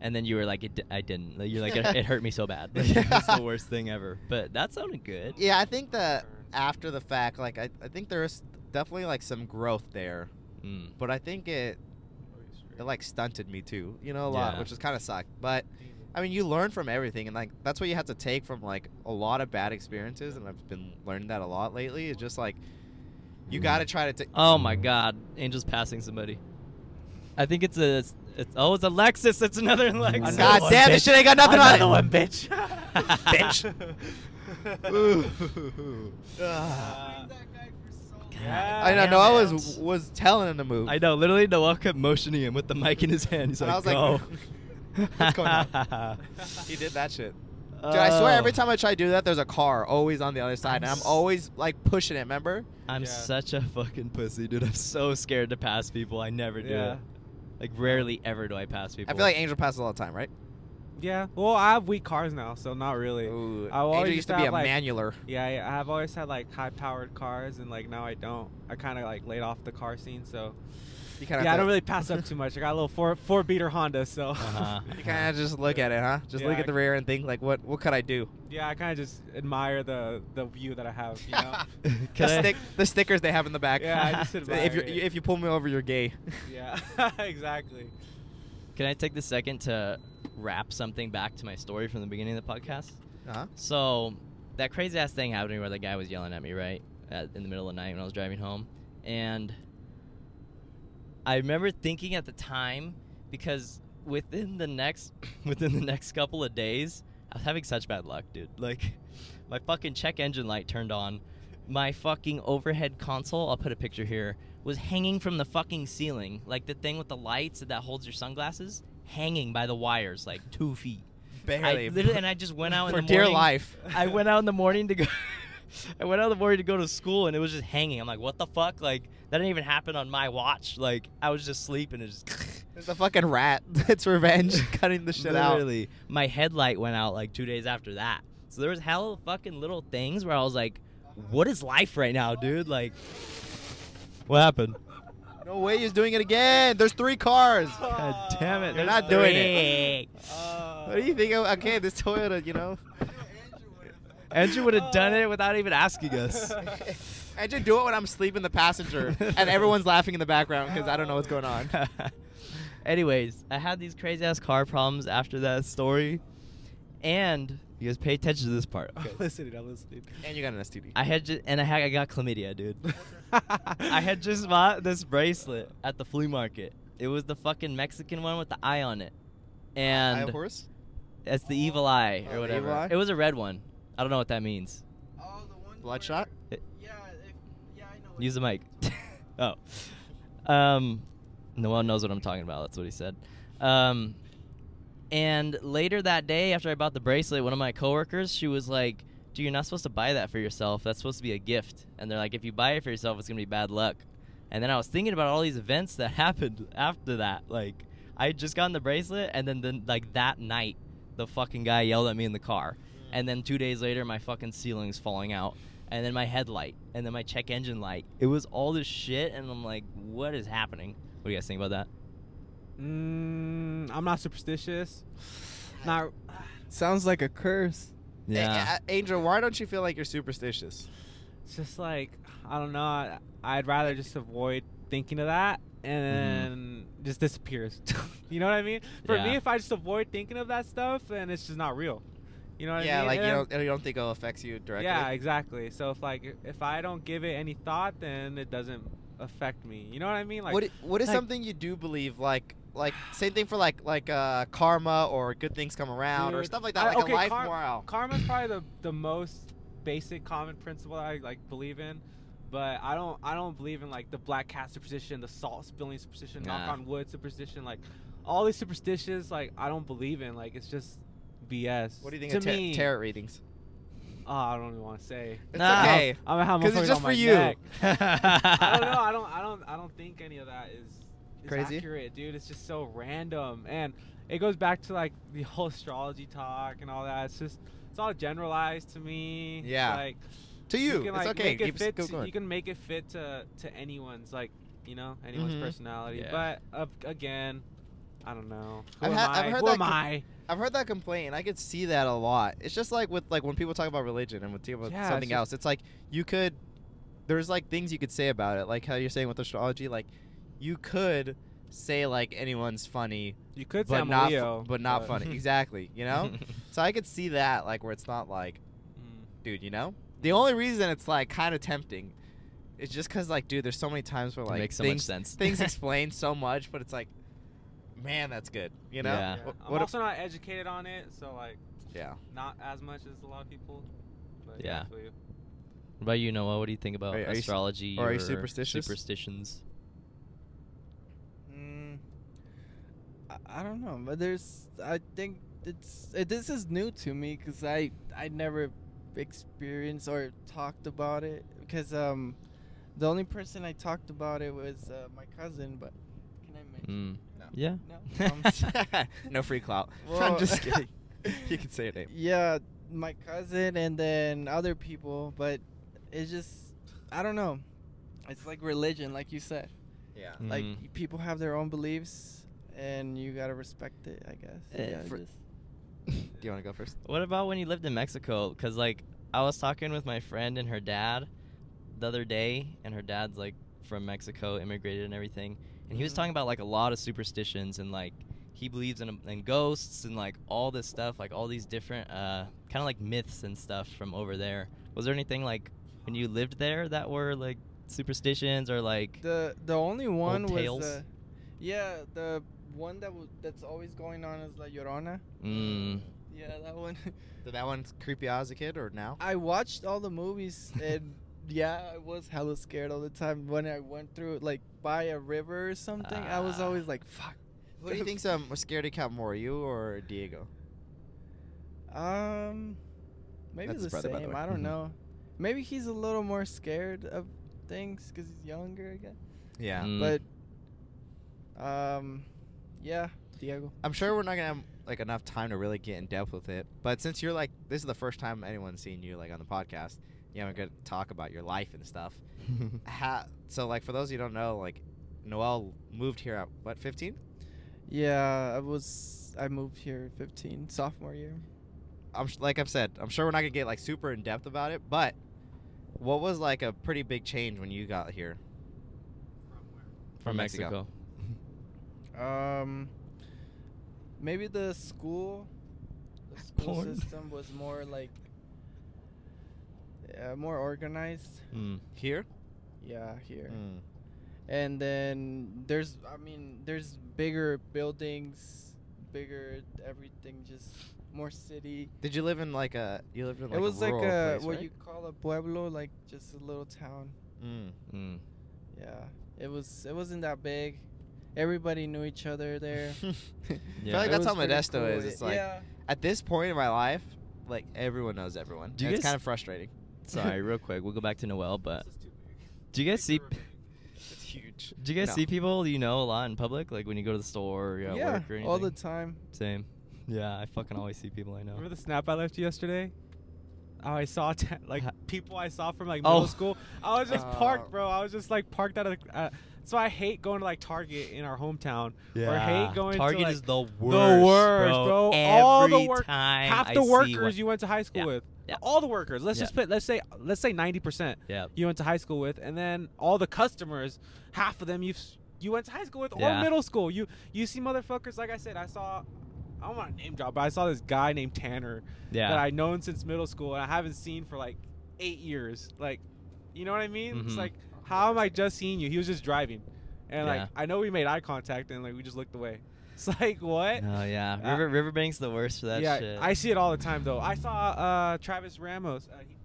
And then you were like, "I didn't." You're like, it, "It hurt me so bad. [LAUGHS] Like, it's the worst thing ever." But that sounded good. Yeah, I think that after the fact, like I, I think there's definitely like some growth there, Mm. but I think it it like stunted me too, you know, a lot, Yeah. which is kind of sucked. But I mean, you learn from everything, and like that's what you have to take from like a lot of bad experiences, and I've been learning that a lot lately. It's just like you got to try to take. Oh my God, Angel's passing somebody. I think it's a. It's, it's oh, it's Alexis. It's another [LAUGHS] Alexis. God damn, this shit ain't got nothing on it. Another one, bitch. [LAUGHS] Ugh. Yeah. I know. Damn Noah it. was was telling him to move. I know. Literally, Noah kept motioning him with the mic in his hand. He's And I like, was like, "Go." [LAUGHS] what's going on? he did that shit. Dude, I swear uh. every Oh. time I try to do that, there's a car always on the other side, I'm and I'm s- always like pushing it. Remember? I'm Yeah. such a fucking pussy, dude. I'm so scared to pass people. I never do Yeah. It. Like rarely ever do I pass people. I feel like Angel passes all the time, right? Yeah. Well, I have weak cars now, so not really. Ooh, I always Angel used used to to be a have, like- manualer. Yeah, I- I have always had like high-powered cars, and like now I don't. I kind of like laid off the car scene, so You kind of yeah, I don't really pass up too much. I got a little four four beater Honda, so [LAUGHS] Uh-huh. You kind of [LAUGHS] just look at it, huh? Just Yeah, look at the rear and think like, what what could I do? yeah, I kind of just admire the the view that I have. You know? [LAUGHS] the, stick, the stickers they have in the back. Yeah, I just So admire if you if you pull me over, you're gay. yeah, exactly. Can I take the second to wrap something back to my story from the beginning of the podcast? Uh-huh. So that crazy ass thing happened to me where the guy was yelling at me right at, in the middle of the night when I was driving home, and I remember thinking at the time because within the next [COUGHS] within the next couple of days, I was having such bad luck, dude. Like my fucking check engine light turned on, my fucking overhead console. I'll put a picture here. Was hanging from the fucking ceiling, like the thing with the lights that holds your sunglasses, hanging by the wires, like two feet. Barely. I and I just went [LAUGHS] out For in the dear life. I went out in the morning to go. [LAUGHS] I went out in the morning to go to school, and it was just hanging. I'm like, what the fuck? Like that didn't even happen on my watch. Like I was just sleeping. and just [LAUGHS] It's a fucking rat. [LAUGHS] it's revenge [LAUGHS] cutting the shit out. literally. My headlight went out like two days after that. So there was hella fucking little things where I was like, what is life right now, dude? Like, what happened? No way he's doing it again. There's three cars. God damn it! They're not doing three. What do you think? of- Okay, this Toyota, you know. Andrew would have done it without even asking us. [LAUGHS] I just do it when I'm sleeping in the passenger and everyone's laughing in the background because I don't know what's going on. [LAUGHS] Anyways, I had these crazy ass car problems after that story, and you guys pay attention to this part. [LAUGHS] I'm listening. I'm listening. And you got an STD. I had just and I had I got chlamydia, dude. I had just bought this bracelet at the flea market. It was the fucking Mexican one with the eye on it, I and of horse. that's the evil eye Oh, or the whatever. evil eye? It was a red one. I don't know what that means. Oh, the one. Bloodshot? where- Yeah, if, yeah, I know. what Use the mic. [LAUGHS] [LAUGHS] oh. Um, Noel knows what I'm talking about. That's what he said. Um, and later that day, after I bought the bracelet, one of my coworkers, she was like, "Dude, you're not supposed to buy that for yourself. That's supposed to be a gift." And they're like, "If you buy it for yourself, it's gonna be bad luck." And then I was thinking about all these events that [LAUGHS] happened after that. Like, I had just gotten the bracelet, and then, then like that night, the fucking guy yelled at me in the car. And then two days later, my fucking ceiling's falling out. And then my headlight. And then my check engine light. It was all this shit. And I'm like, what is happening? What do you guys think about that? Mm, I'm not superstitious. [SIGHS] Not. Sounds like a curse. A- A- Angel, why don't you feel like you're superstitious? It's just like I don't know. I, I'd rather just avoid thinking of that and then just disappears. [LAUGHS] you know what I mean? For me, if I just avoid thinking of that stuff, then it's just not real. You know what yeah, I mean? like you don't, you don't think it affects you directly. Yeah, exactly. So if like if I don't give it any thought, then it doesn't affect me. You know what I mean? Like what i- what is like- something you do believe like like same thing for like like uh karma or good things come around or stuff like that I- like okay, a life kar- moral. Karma's probably the the most basic common principle that I like believe in. But I don't I don't believe in like the black cat superstition, the salt spilling superstition, knock on wood superstition, like all these superstitions like I don't believe in. Like it's just BS. what do you think to of ta- me? tarot readings? Oh, I don't even want to say. It's Nah. okay. I'm gonna have 'Cause it's just on for my you. neck. [LAUGHS] I don't know. I don't. I don't. I don't think any of that is, is Crazy? accurate, dude. It's just so random, and it goes back to like the whole astrology talk and all that. It's just it's all generalized to me. Yeah. Like To you, can, it's like, okay. Make it Keep fit to- going. you can make it fit to to anyone's like you know anyone's Mhm. personality. Yeah. But uh, again, I don't know. Who I've am had- I? I've heard Who that am co- I? I've heard that complaint, I could see that a lot. It's just like with like when people talk about religion and with people Yeah, something just- else. It's like you could, there's like things you could say about it, like how you're saying with astrology. Like you could say like anyone's funny, You could say but I'm a not fu- Leo, but not funny. [LAUGHS] exactly, you know. [LAUGHS] so I could see that like where it's not like, Mm. dude, you know. The only reason it's like kind of tempting, is just because like, dude, there's so many times where It like makes so much things sense. things [LAUGHS] explain so much, but it's like, man, that's good, you know. Yeah. Yeah. Wh- I'm what- also not educated on it, so like yeah. not as much as a lot of people. But Yeah. I feel you. What about you, Noah? What do you think about Are- are you s- astrology or are you superstitious? superstitions? Mm, I, I don't know, but there's. I think it's. It, this is new to me because I I never experienced or talked about it because um, the only person I talked about it was uh, my cousin. But can I mention? Mm. No. Yeah. No. [LAUGHS] Um, no free clout. [LAUGHS] I'm just kidding. [LAUGHS] you can say your name. yeah, my cousin and then other people, but it's just I don't know. It's like religion, like you said. Yeah. Like Mhm. people have their own beliefs, and you gotta respect it. I guess. Eh, yeah, for- just- Do you want to go first? What about when you lived in Mexico? Because, like, I was talking with my friend and her dad the other day, and her dad's, like, from Mexico, immigrated and everything. And he was talking about, like, a lot of superstitions and, like, he believes in, in ghosts and, like, all this stuff, like, all these different, uh, kind of like myths and stuff from over there. Was there anything, like, when you lived there that were, like, superstitions or, like, the the only one was tales? the, yeah the one that w- that's always going on is La Llorona. mm, Yeah, that one. Did that one creep you out as a kid or now? I watched all the movies [LAUGHS] and yeah, I was hella scared all the time when I went through like by a river or something. I was Ah. always like, "Fuck." Who do you think's [LAUGHS] um, a scaredy cat more, you or Diego? Um, maybe That's the brother, by the same. I don't Mhm. know. Maybe he's a little more scared of things because he's younger, I guess. Yeah. mm. But, um, yeah, Diego. I'm sure we're not gonna have like enough time to really get in depth with it. But since you're like, this is the first time anyone's seen you like on the podcast, you haven't got to talk about your life and stuff. [LAUGHS] Ha- so like for those of you who don't know, like Noel moved here at what 15? Yeah, I was. I moved here 15, sophomore year. I'm sh- like I've said, I'm sure we're not gonna get like super in depth about it, but What was like a pretty big change when you got here? From Mexico. [LAUGHS] Um, maybe the school, the [LAUGHS] school Porn. system was more like, yeah, more organized. Mm. Here? Yeah, here. Mm. And then there's, I mean, there's bigger buildings, bigger everything, just more city. Did you live in like a? You lived in like a it was a like a place, what right? you call a pueblo, like just a little town. Mm. Mm. Yeah, it was. It wasn't that big. Everybody knew each other there. [LAUGHS] I Yeah. [LAUGHS] feel like It that's how Modesto cool. is. It's like yeah. at this point in my life, like everyone knows everyone. Do you and it's kind of frustrating. Sorry, real quick. We'll go back to Noel, but do you guys see? It's huge. Do you guys No. see people you know a lot in public, like when you go to the store or you're at yeah, work or anything? all the time. Same. Yeah, I fucking always see people I know. Remember the snap I left you yesterday? Oh, I saw t- like Ha- people I saw from like Oh. middle school. I was just Oh. parked, bro. I was just like parked at a. Uh, so I hate going to like Target in our hometown. Or hate going Target to like, is the worst. the worst, bro. All the Every work, time half the see workers one- you went to high school Yeah. with. Yeah. All the workers. Let's Yeah. just put. Let's say. Let's say ninety percent Yeah. you went to high school with, and then all the customers, half of them you you went to high school with or middle school. You you see motherfuckers. Like I said, I saw. I don't want to name drop, but I saw this guy named Tanner Yeah. that I known since middle school, and I haven't seen for like eight years. Like, you know what I mean? It's Mhm. like, how am I just seeing you? He was just driving, and Yeah. like I know we made eye contact, and like we just looked away. [LAUGHS] It's like what? Oh yeah. Uh, River Riverbank's the worst for that yeah, shit. I see it all the time though. I saw uh, Travis Ramos uh, he,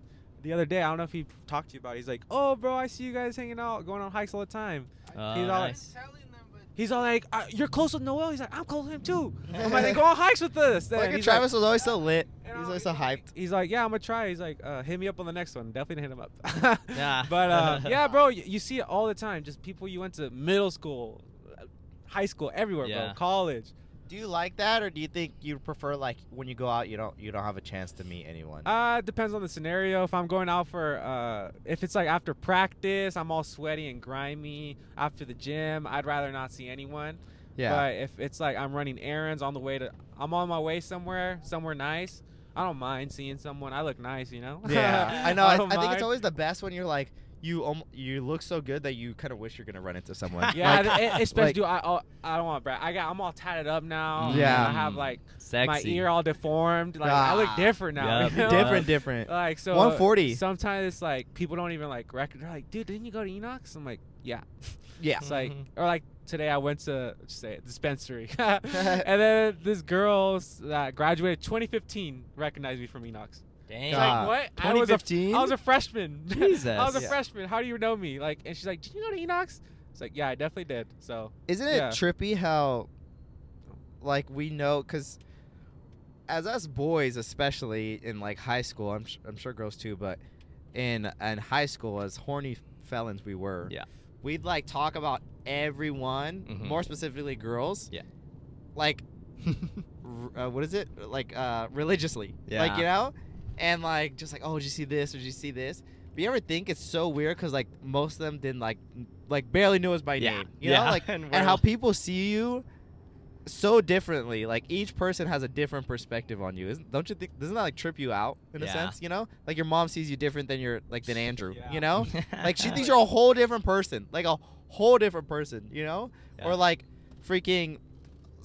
the other day. I don't know if he talked to you about. it. He's like, "Oh, bro, I see you guys hanging out, going on hikes all the time." Oh, He's all- nice. He's all like, uh, "You're close with Noel." He's like, "I'm close with him too." I'm like, "Then [LAUGHS] go on hikes with us." Then. Like Travis was always so lit. He's always so like- hyped. He's like, "Yeah, I'm gonna try." He's like, uh, "Hit me up on the next one. Definitely hit him up." [LAUGHS] Yeah. But uh, [LAUGHS] yeah, bro, you, you see it all the time. Just people you went to middle school, uh, high school, everywhere, Yeah. bro. College. Do you like that, or do you think you prefer like when you go out, you don't you don't have a chance to meet anyone? Uh, it depends on the scenario. If I'm going out for, uh, if it's like after practice, I'm all sweaty and grimy. After the gym, I'd rather not see anyone. yeah. But if it's like I'm running errands on the way to, I'm on my way somewhere, somewhere nice. I don't mind seeing someone. I look nice, you know. yeah. [LAUGHS] I know. I, don't I think it's always the best when you're like you um, you look so good that you kind of wish you're gonna run into someone. [LAUGHS] Yeah, Like, th- especially like- dude, I oh, I don't want to brag. I got I'm all tatted up now. Yeah. I have like Sexy. my ear all deformed. Like I look Ah. different now. Yup. you know? different, different. Like so, 140. Sometimes it's like people don't even like record. They're like, dude, didn't you go to Enochs? I'm like, yeah. yeah. It's like, Mhm. or like today I went to say it, dispensary, [LAUGHS] and then this girl that graduated 2015 recognized me from Enochs. Dang. She's God. like, what? I was a, 2015? I was a freshman. Jesus. [LAUGHS] I was a Yeah. freshman. How do you know me? Like, and she's like, did you go to Enochs? It's like, yeah, I definitely did. So Isn't it Yeah. trippy how, like, we know because as us boys, especially in like high school, I'm sh- I'm sure girls too, but in in high school, as horny felons we were, Yeah. we'd like talk about everyone, Mhm. more specifically girls, Yeah. like, [LAUGHS] r- uh, what is it? Like, uh, religiously, like you know, and like just like, oh, did you see this? Or did you see this? But you ever think it's so weird because like most of them didn't like like barely knew us by Yeah. name, you Yeah. know, like [LAUGHS] And and, how people see you so differently. Like each person has a different perspective on you. Isn't, don't you think? Doesn't that like trip you out in a sense? You know, like your mom sees you different than your like than Andrew. Yeah. You know, [LAUGHS] like she thinks you're a whole different person, like a whole different person. You know, Yeah. or like freaking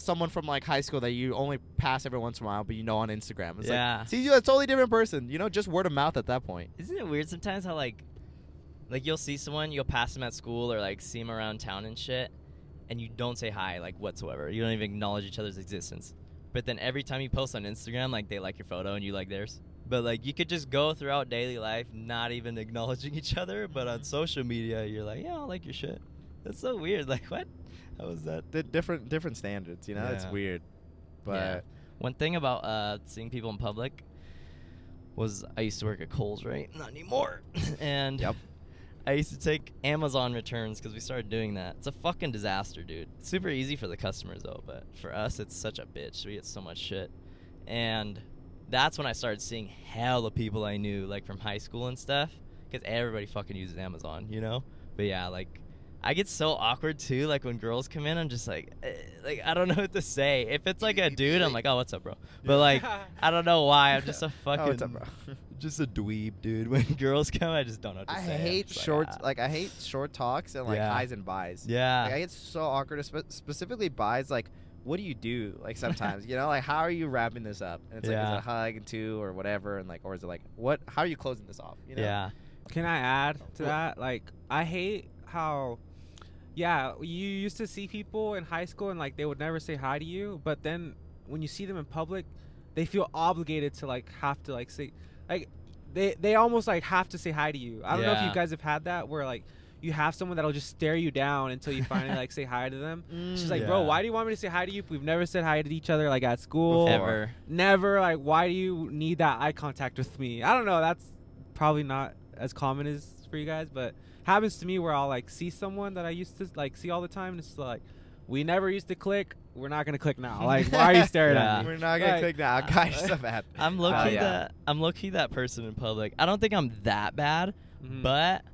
someone from like high school that you only pass every once in a while, but you know on Instagram. It's Yeah. like sees you a totally different person. You know, just word of mouth at that point. Isn't it weird sometimes how like, like you'll see someone, you'll pass them at school or like see them around town and shit, and you don't say hi like whatsoever. You don't even acknowledge each other's existence. But then every time you post on Instagram, like they like your photo and you like theirs. But like you could just go throughout daily life not even acknowledging [LAUGHS] each other, but on social media you're like, yeah, I like your shit. That's so weird. Like what? How was that? The different different standards. You know, it's weird. But Yeah. One thing about uh, seeing people in public was I used to work at Kohl's, right? Not anymore. [LAUGHS] and Yep. I used to take Amazon returns because we started doing that. It's a fucking disaster, dude. It's super easy for the customers though, but for us, it's such a bitch. We get so much shit, and that's when I started seeing hell of people I knew, like from high school and stuff, because everybody fucking uses Amazon, you know. But yeah, like I get so awkward too. Like when girls come in, I'm just like, eh, like I don't [LAUGHS] know what to say. If it's like a dude, I'm like, oh, what's up, bro? [LAUGHS] But like, I don't know why. I'm just a fucking, [LAUGHS] Oh, what's up, bro? just a dweeb, dude. When girls come, I just don't know what to I say. Hate just short, ah. like I hate short talks and like Yeah. highs and buys. yeah, Like, I get so awkward, spe- specifically buys. Like, what do you do? Like sometimes, you know, like how are you wrapping this up? And it's like, is it a hug and two or whatever? And like, or is it like, what? How are you closing this off? You know? yeah, Can I add to that? Like, I hate how, yeah, you used to see people in high school and like they would never say hi to you, but then when you see them in public, they feel obligated to like have to like say, like, they they almost like have to say hi to you. I don't know if you guys have had that where like you have someone that'll just stare you down until you finally like say hi to them. [LAUGHS] She's mm. like, bro, why do you want me to say hi to you if we've never said hi to each other like at school? Before. ever. never like why do you need that eye contact with me i don't know that's probably not as common as for you guys but happens to me where i'll like see someone that i used to like see all the time and it's like we never used to click we're not gonna click now [LAUGHS] like why are you staring Yeah. at me We're not gonna Like, click now, guys. So bad. I'm low Oh, yeah. that I'm low key that person in public. I don't think I'm that bad, Mhm. but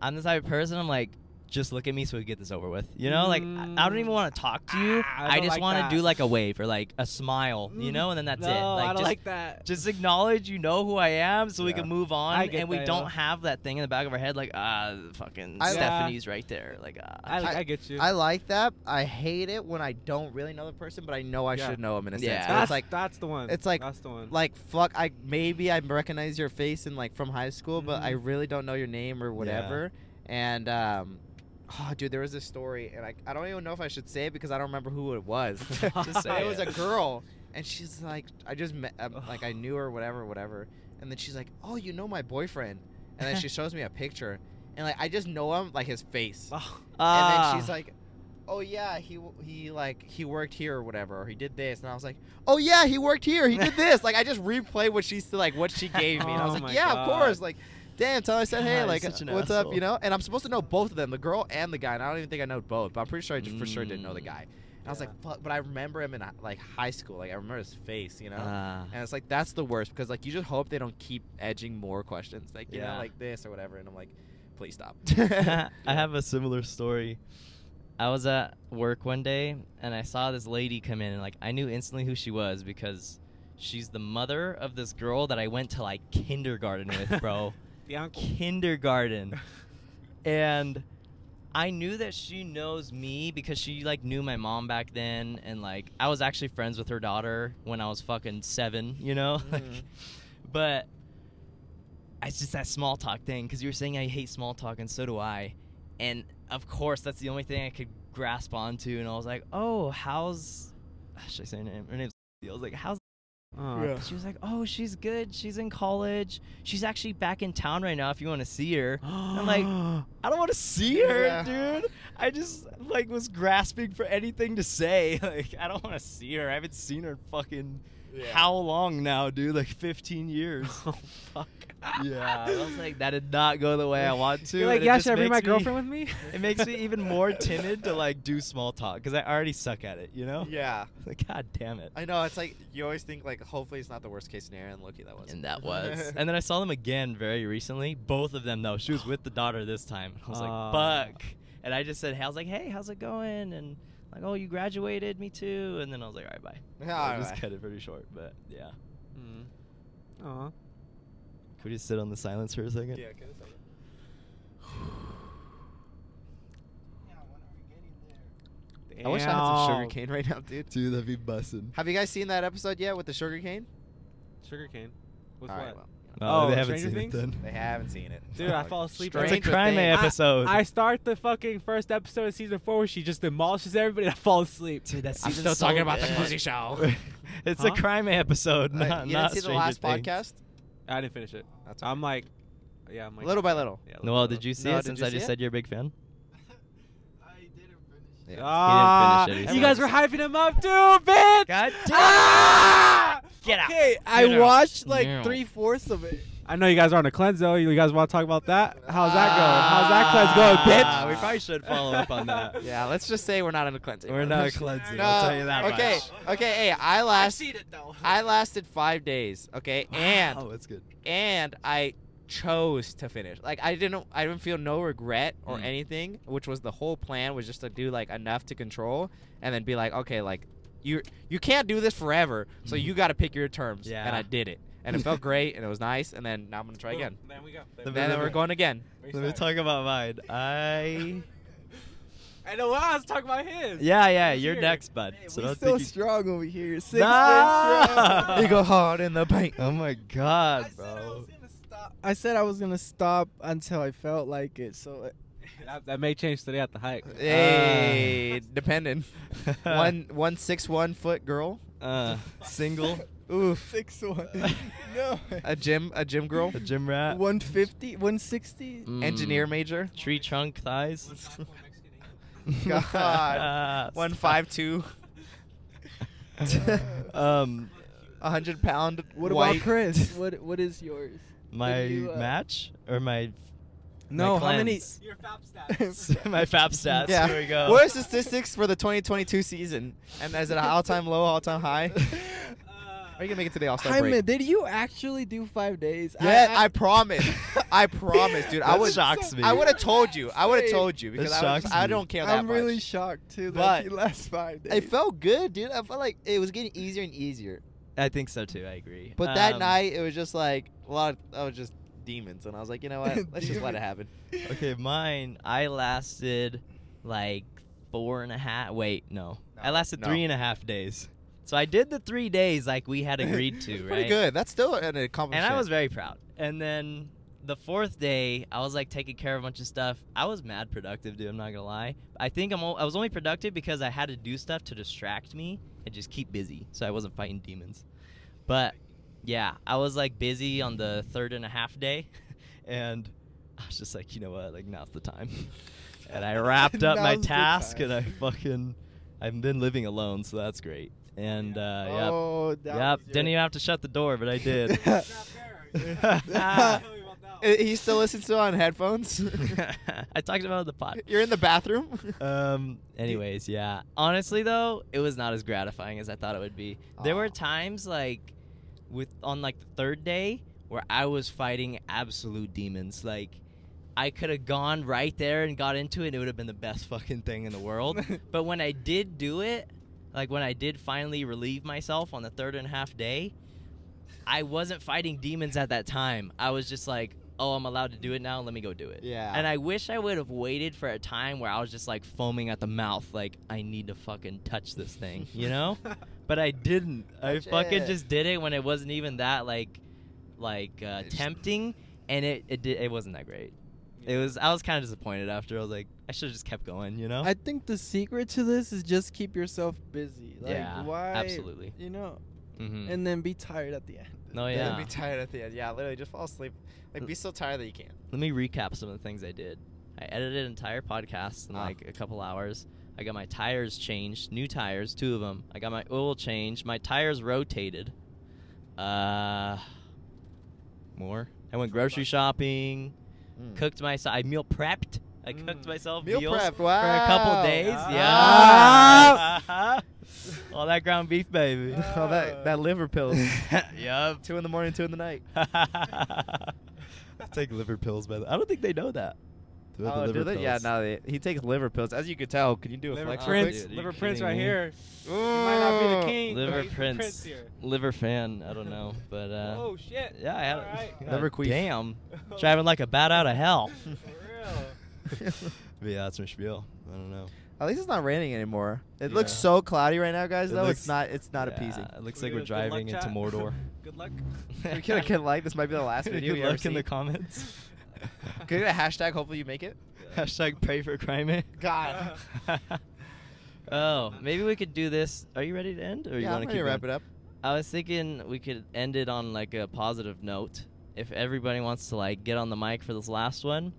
I'm the type of person I'm like, just look at me so we get this over with. You know, like I, I don't even Mm. want to talk to you. Ah, I I, just like want to do like a wave or like a smile, you know, and then that's no, it. Like i don't just, like that just acknowledge you know who I am so we can move on I get and we that, don't yeah. have that thing in the back of our head like ah fucking I- Stephanie's right there like ah I, I- I get you I like that. I hate it when I don't really know the person, but I know I Yeah. should know him in a Yeah. sense. But that's it's like, that's the one it's like- that's the one like fuck. I maybe I recognize your face in like from high school, but I Mhm. really don't know your name or whatever. And um, oh, dude, there was this story, and I I don't even know if I should say it because I don't remember who it was. [LAUGHS] [LAUGHS] Just say it was a girl, and she's like, I just met, um, like I knew her, whatever, whatever. And then she's like, oh, you know my boyfriend, and then she [LAUGHS] shows me a picture, and like I just know him like his face. Oh, And Ah. then she's like, "Oh yeah, he he like he worked here or whatever, or he did this." And I was like, "Oh yeah, he worked here. He did this." like I just replayed what she said, like what she gave me. And I was Oh like, "Yeah, of course." Like, damn. Until I said, "Hey, God, like, you're such what's up?" You know. And I'm supposed to know both of them, the girl and the guy. And I don't even think I know both, but I'm pretty sure I just for sure didn't know the Mm. guy. And I was like, "Fuck!" But I remember him in like high school. Like I remember his face. You know. Ah. and it's like that's the worst because like you just hope they don't keep edging more questions, like you know, like this or whatever. And I'm like, please stop. [LAUGHS] I have a similar story. I was at work one day and I saw this lady come in and like I knew instantly who she was because she's the mother of this girl that I went to like kindergarten with, bro. [LAUGHS] kindergarten. [LAUGHS] and I knew that she knows me because she like knew my mom back then and like I was actually friends with her daughter when I was fucking 7, you know? Like, Mhm. [LAUGHS] but it's just that small talk thing because you were saying I hate small talk and so do I. And of course, that's the only thing I could grasp onto. And I was like, oh, how's. Should I say her name? Her name's. I was like, how's. Oh, Yeah. She was like, oh, she's good. She's in college. She's actually back in town right now if you want to see her. I'm like, [GASPS] I don't want to see her, Yeah. dude. I just like was grasping for anything to say. [LAUGHS] Like, I don't want to see her. I haven't seen her fucking Yeah. how long now, dude? Like 15 years. [LAUGHS] oh fuck yeah, I was like, that did not go the way I want to. You're like, yeah, should I bring my me- girlfriend with me? [LAUGHS] It makes me even more timid to like do small talk because I already suck at it. You know? Yeah. [LAUGHS] Like, god damn it. I know. It's like you always think like hopefully it's not the worst case scenario, and Loki that was. And that [LAUGHS] was. and then I saw them again very recently. Both of them though. She was with the daughter this time. I was Ah. like, fuck. And I just said, I was like, hey, how's it going? And like, oh, you graduated, me too. And then I was like, all right, bye. Yeah, I all just right. cut it pretty short, but yeah. Mm. Aw. Could we just sit on the silence for a second? Yeah, okay, that's. [SIGHS] I wish I had some sugar cane right now, dude. Dude, that'd be bussin'. Have you guys seen that episode yet with the sugar cane? Sugar cane. With All what? right, well, Oh, Oh, they haven't Stranger seen Things? it then. they haven't seen it. Dude, I fall asleep It's a Stranger crime Things. episode. I start the fucking first episode of season four where she just demolishes everybody and I fall asleep. Dude, that's I'm still talking about the Cozy Show. [LAUGHS] it's Huh? a crime episode, Uh, not you not didn't see the last Things. podcast? I didn't finish it. That's I'm like, yeah, I'm like little by little. Yeah, little Noel, by did you see No, it did since you I see just it? said you're a big fan? [LAUGHS] I didn't finish. Yeah. it. Ah, finish it, he you guys were hyping him up too, bitch. God Ah! Get out. Okay, I Get out. watched like Yeah. three fourths of it. I know you guys are on a cleanse though. You guys want to talk about that? How's that going? How's that cleanse going, bitch? Ah, we probably should follow up on that. [LAUGHS] Yeah, let's just say we're not in a cleansing. We're not cleansing. No, I'll tell you that okay, much. okay. Hey, I I've seen it though. I lasted five days. Okay, and oh, that's good. and I chose to finish. Like I didn't I didn't feel no regret or Mm. anything, which was the whole plan was just to do like enough to control and then be like, okay, like you you can't do this forever, so Mhm. you got to pick your terms. Yeah. And I did it. And it felt great and it was nice and then now I'm going to try again. Then we go. The And then we're going again. Let me talk about mine. I. [LAUGHS] I know. I was talking about his. Yeah, yeah, Let's you're hear next, bud. Hey, so we don't still think you- strong over here. Six Nah. you go hard in the paint. Oh my I god, said I bro. was gonna stop. I said I was gonna stop until I felt like it. So uh, [LAUGHS] That, that may change today at the hike. Hey, [LAUGHS] depending. one one six one foot girl. uh, single, Oof. six one. [LAUGHS] [LAUGHS] no. A gym a gym girl. a gym rat, 150, 160. Mm. Engineer major. tree trunk thighs. [LAUGHS] God. One five two. um, A hundred pound. What white. about Chris? What What is yours? my you, uh, match or my No, my how many? cleanse? Your fap stats. my FAP stats. Yeah. Here we go. What are statistics for the 2022 season? And is it an all time low, all time high? Are you gonna make it to the All Star Jaime, break? did you actually do five days? Yeah, I, promise. I [LAUGHS] promise, dude. I That would. shocks me. I would have told you. I would have told you because That I, was, I don't care that I'm much. really shocked too that But you last five days. It felt good, dude. I felt like it was getting easier and easier. I think so too. I agree. But that Um, night, it was just like a lot. Of, I was just demons, and I was like, you know what? [LAUGHS] Let's just let it happen. Okay, mine. I lasted like four and a half. Wait, no, I lasted no. three and a half days. So I did the three days like we had agreed to, [LAUGHS] right? Pretty good. That's still an accomplishment. And I was very proud. And then the fourth day, I was like taking care of a bunch of stuff. I was mad productive, dude. I'm not gonna lie. I think I'm. O- I was only productive because I had to do stuff to distract me and just keep busy, so I wasn't fighting demons. But yeah, I was like busy on the third and a half day, [LAUGHS] and I was just like, you know what? Like now's the time. and I wrapped up [LAUGHS] my task, and I fucking. I've been living alone, so that's great. And uh, yep. oh, that Yep, didn't even have to shut the door, but I did. [LAUGHS] He still listens to it on headphones. [LAUGHS] I talked about it in the pot. You're in the bathroom. [LAUGHS] Um. Anyways, yeah. Honestly, though, it was not as gratifying as I thought it would be. There were times like, with on like the third day where I was fighting absolute demons. Like, I could have gone right there and got into it, and it would have been the best fucking thing in the world. but when I did do it, like when I did finally relieve myself on the third and a half day, I wasn't fighting demons at that time. I was just like, oh, I'm allowed to do it now. Let me go do it. Yeah. And I wish I would have waited for a time where I was just like foaming at the mouth, like I need to fucking touch this thing, you know? [LAUGHS] but I didn't. I Touch fucking it. just did it when it wasn't even that like, like uh, tempting, and it it did, it wasn't that great. It was. I was kind of disappointed after. I was like, I should have just kept going, you know? I think the secret to this is just keep yourself busy. Like, Yeah, why? absolutely. You know, mm-hmm. and then be tired at the end. No, Then yeah. Be tired at the end. Yeah, literally, just fall asleep. Like, be so tired that you can't. Let me recap some of the things I did. I edited an entire podcast in Ah. like a couple hours. I got my tires changed, new tires, two of them. I got my oil changed. My tires rotated. Uh, more. I went grocery shopping. Mm. Cooked myself. I meal prepped. I cooked Mm. myself Meal meals prepped. for a couple Wow. days. Ah. Yeah. [LAUGHS] All that ground beef, baby. [LAUGHS] All that that liver pills. [LAUGHS] yup. two in the morning, two in the night. I take liver pills, by the I don't think they know that. Do I the Oh, liver do they? Yeah, pills? no, they, he takes liver pills. As you could tell, can you do a Liver flex? Prince, dude, Liver Prince right me? here. quick? You might not be the king. Liver but he's the Prince. here. Liver fan. I don't know, but uh, oh shit. yeah, I had Alright. God Liver queen. Damn, driving like a bat out of hell. For [LAUGHS] real. but yeah, that's my spiel. I don't know. At least it's not raining anymore. It looks so cloudy right now, guys. It though looks- it's not. It's not Yeah, appeasing. It looks Can like we we're get a good luck driving into chat? Mordor. [LAUGHS] Good luck. [LAUGHS] we could have like this might be the last video Good you ever luck in the comments. Could you get a hashtag? Hopefully you make it. Hashtag pray for crime. Eh? God. oh, maybe we could do this. Are you ready to end, or you yeah, want to keep wrap going? it up. I was thinking we could end it on like a positive note. If everybody wants to like get on the mic for this last one,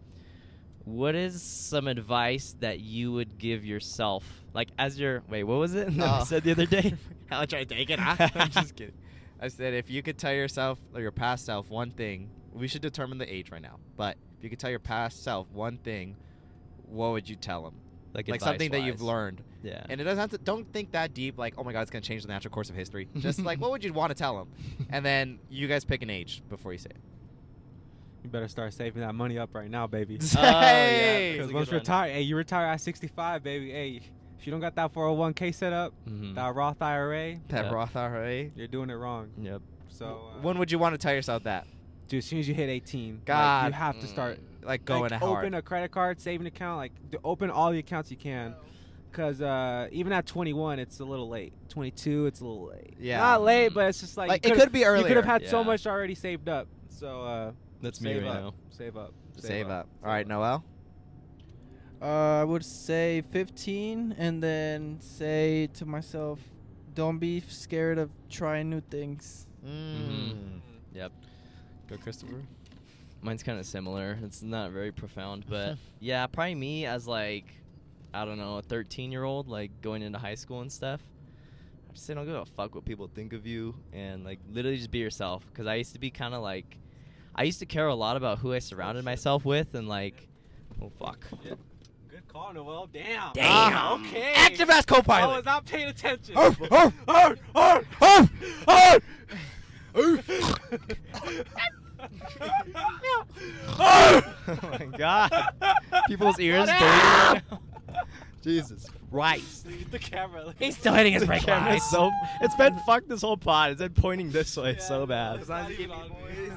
what is some advice that you would give yourself? Like as your wait, what was it? [LAUGHS] I Oh. said the other day. [LAUGHS] How much I take it. huh? [LAUGHS] I'm just kidding. I said if you could tell yourself or your past self one thing, we should determine the age right now. But if you could tell your past self one thing, what would you tell them? like Like something that you've learned. Yeah. And it doesn't have to. Don't think that deep. Like, oh my God, it's gonna change the natural course of history. Just like, what would you want to tell them? And then you guys pick an age before you say it. You better start saving that money up right now, baby. [LAUGHS] Oh, yeah, Because once good you retire, hey, you retire at 65, baby. Hey, if you don't got that 401k set up, Mhm. that Roth IRA, That Yeah. Roth IRA. you're doing it wrong. Yep. So, uh, When would you want to tell yourself that? dude, as soon as you hit 18, like, God. you have to start Like going like, hard. open a credit card, saving account, like to open all the accounts you can. Cause uh, even at 21, it's a little late. 22, it's a little late. Yeah. not late, but it's just like, Like, it could be could be You could have had so much already saved up. So uh, That's me save right up, now. Save up. Save up. All right, Noel. Uh, I would say 15, and then say to myself, don't be scared of trying new things. Mm. Yep. Go, Christopher. Mine's kind of similar. It's not very profound, [LAUGHS] but yeah, probably me as like, I don't know, a 13 year old, like going into high school and stuff. I just say don't give a fuck what people think of you, and like literally just be yourself. Because I used to be kind of like, I used to care a lot about who I surrounded oh, myself with, and like, oh fuck. Good call, Noel. Damn. Damn. Ah, okay. Active as co-pilot. Oh, was not paying attention. Arf, arf, arf, arf, arf, arf. oh my god. [LAUGHS] People's ears bleeding right now. Jesus Christ. [LAUGHS] the camera. like- He's still hitting his brake camera's lights. So it's been fucked this whole pod. It's been pointing this way Yeah, so no, bad. it's not even on.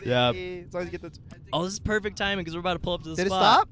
Yeah. As long as you get the. Oh, this is perfect timing because we're about to pull up to the spot. Did it spot. stop?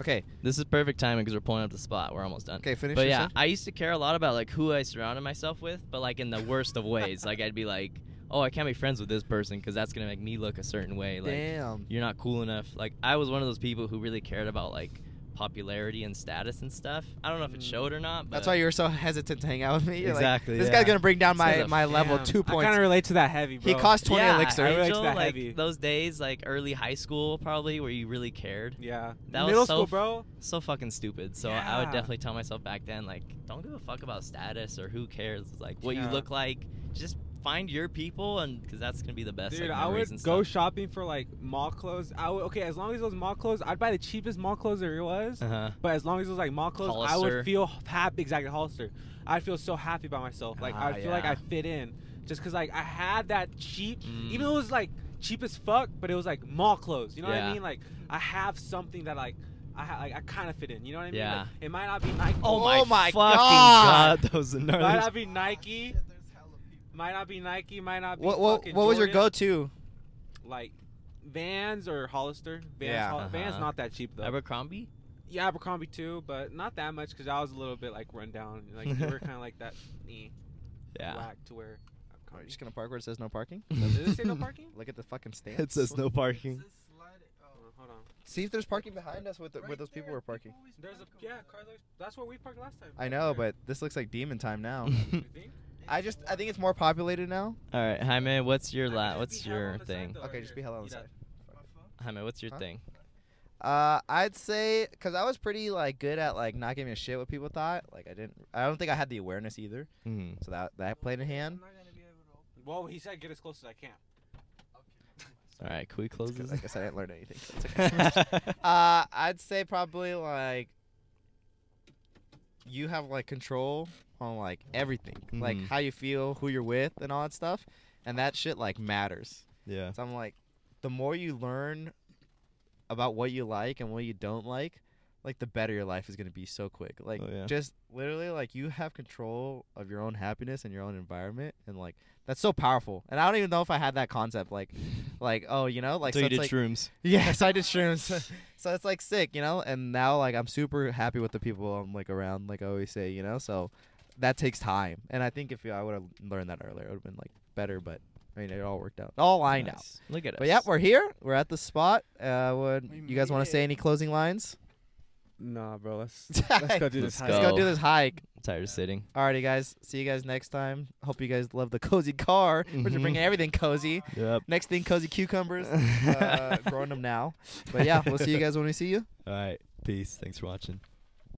Okay. This is perfect timing because we're pulling up to the spot. We're almost done. Okay. Finish. But your yeah, sentence. I used to care a lot about like who I surrounded myself with, but like in the worst of ways. Like I'd be like, oh, I can't be friends with this person because that's gonna make me look a certain way. Like Damn. you're not cool enough. Like I was one of those people who really cared about like popularity and status and stuff. I don't know if it Mm. showed or not. But That's why you were so hesitant to hang out with me. [LAUGHS] You're like, Exactly, this yeah. guy's gonna bring down This guy's my a my level Damn, two I points. kind of relate to that heavy, bro. He cost twenty yeah, elixir. I relate to Angel, that like heavy. those days, like early high school, probably where you really cared. Yeah. That was Middle so school, f- bro. so fucking stupid. So I would Yeah. definitely tell myself back then, like, don't give a fuck about status or who cares, like what you Yeah. look like. Just find your people, and because that's gonna be the best. Dude, like, I would and go shopping for like mall clothes. I would okay, as long as those mall clothes, I'd buy the cheapest mall clothes there was. Uh-huh. But as long as it was like mall clothes, I would feel happy. Exactly, Hollister. I'd feel so happy about myself. Like Ah, I feel like. I fit in, just cause like I had that cheap, Mm. even though it was like cheap as fuck, but it was like mall clothes. You know what I mean? Like I have something that like I ha- like I kind of fit in. You know what I mean? Yeah. Like, it might not be Nike. Oh, Oh my, my fucking God. god, those are might gnarly. not be Nike. Might not be Nike. Might not be. What what what was your Jordan. go-to? Like Vans or Hollister. Vans, Yeah. Hol- Vans Uh-huh. not that cheap though. Abercrombie. Yeah, Abercrombie too, but not that much because I was a little bit like run down. Like they were [LAUGHS] kind of like that eh, Yeah. whack to where. Are you Abercrombie. just gonna park where it says no parking? Does it say no parking? [LAUGHS] Look at the fucking stand. It says no parking. Oh, hold on. See if there's parking behind us with the, where those people were parking. There's a yeah, cars. always- That's where we parked last time. I know, but this looks like demon time now. [LAUGHS] You think? I just I think it's more populated now. All right, Jaime, what's your I la- What's just be hella your on the side, thing? Okay, right just here. be hella on the You side. Jaime, what's your Huh? thing? Uh, I'd say because I was pretty like good at like not giving a shit what people thought. Like I didn't. I don't think I had the awareness either. Mm. So that that played in hand. Well, he said get as close as I can. All right, can we close 'Cause this? I guess I didn't learn anything. so [LAUGHS] it's okay. [LAUGHS] uh, I'd say probably like you have like control on like everything, like Mhm. how you feel, who you're with, and all that stuff, and that shit like matters. yeah. So I'm like, the more you learn about what you like and what you don't like, like the better your life is gonna be so quick. Like Oh, yeah. just literally like you have control of your own happiness and your own environment and like that's so powerful. And I don't even know if I had that concept like [LAUGHS] like oh, you know, like so so you it's did like shrooms. [LAUGHS] Yes, I did shrooms. [LAUGHS] so it's like sick, you know? And now like I'm super happy with the people I'm like around, like I always say, you know? So that takes time. And I think if I would have learned that earlier, it would have been like better, but I mean it all worked out. It all lined out. Look at us. But yeah, we're here. We're at the spot. Uh, would We you guys want to say any closing lines? Nah, bro. Let's [LAUGHS] let's go do Let's this. go. Let's go do this hike. I'm tired of sitting. Alrighty, guys. See you guys next time. Hope you guys love the [LAUGHS] cozy car. We're just bringing everything cozy. Yep. Next thing, cozy cucumbers. [LAUGHS] uh, growing them now. But yeah, we'll see you guys when we see you. All right. Peace. Thanks for watching.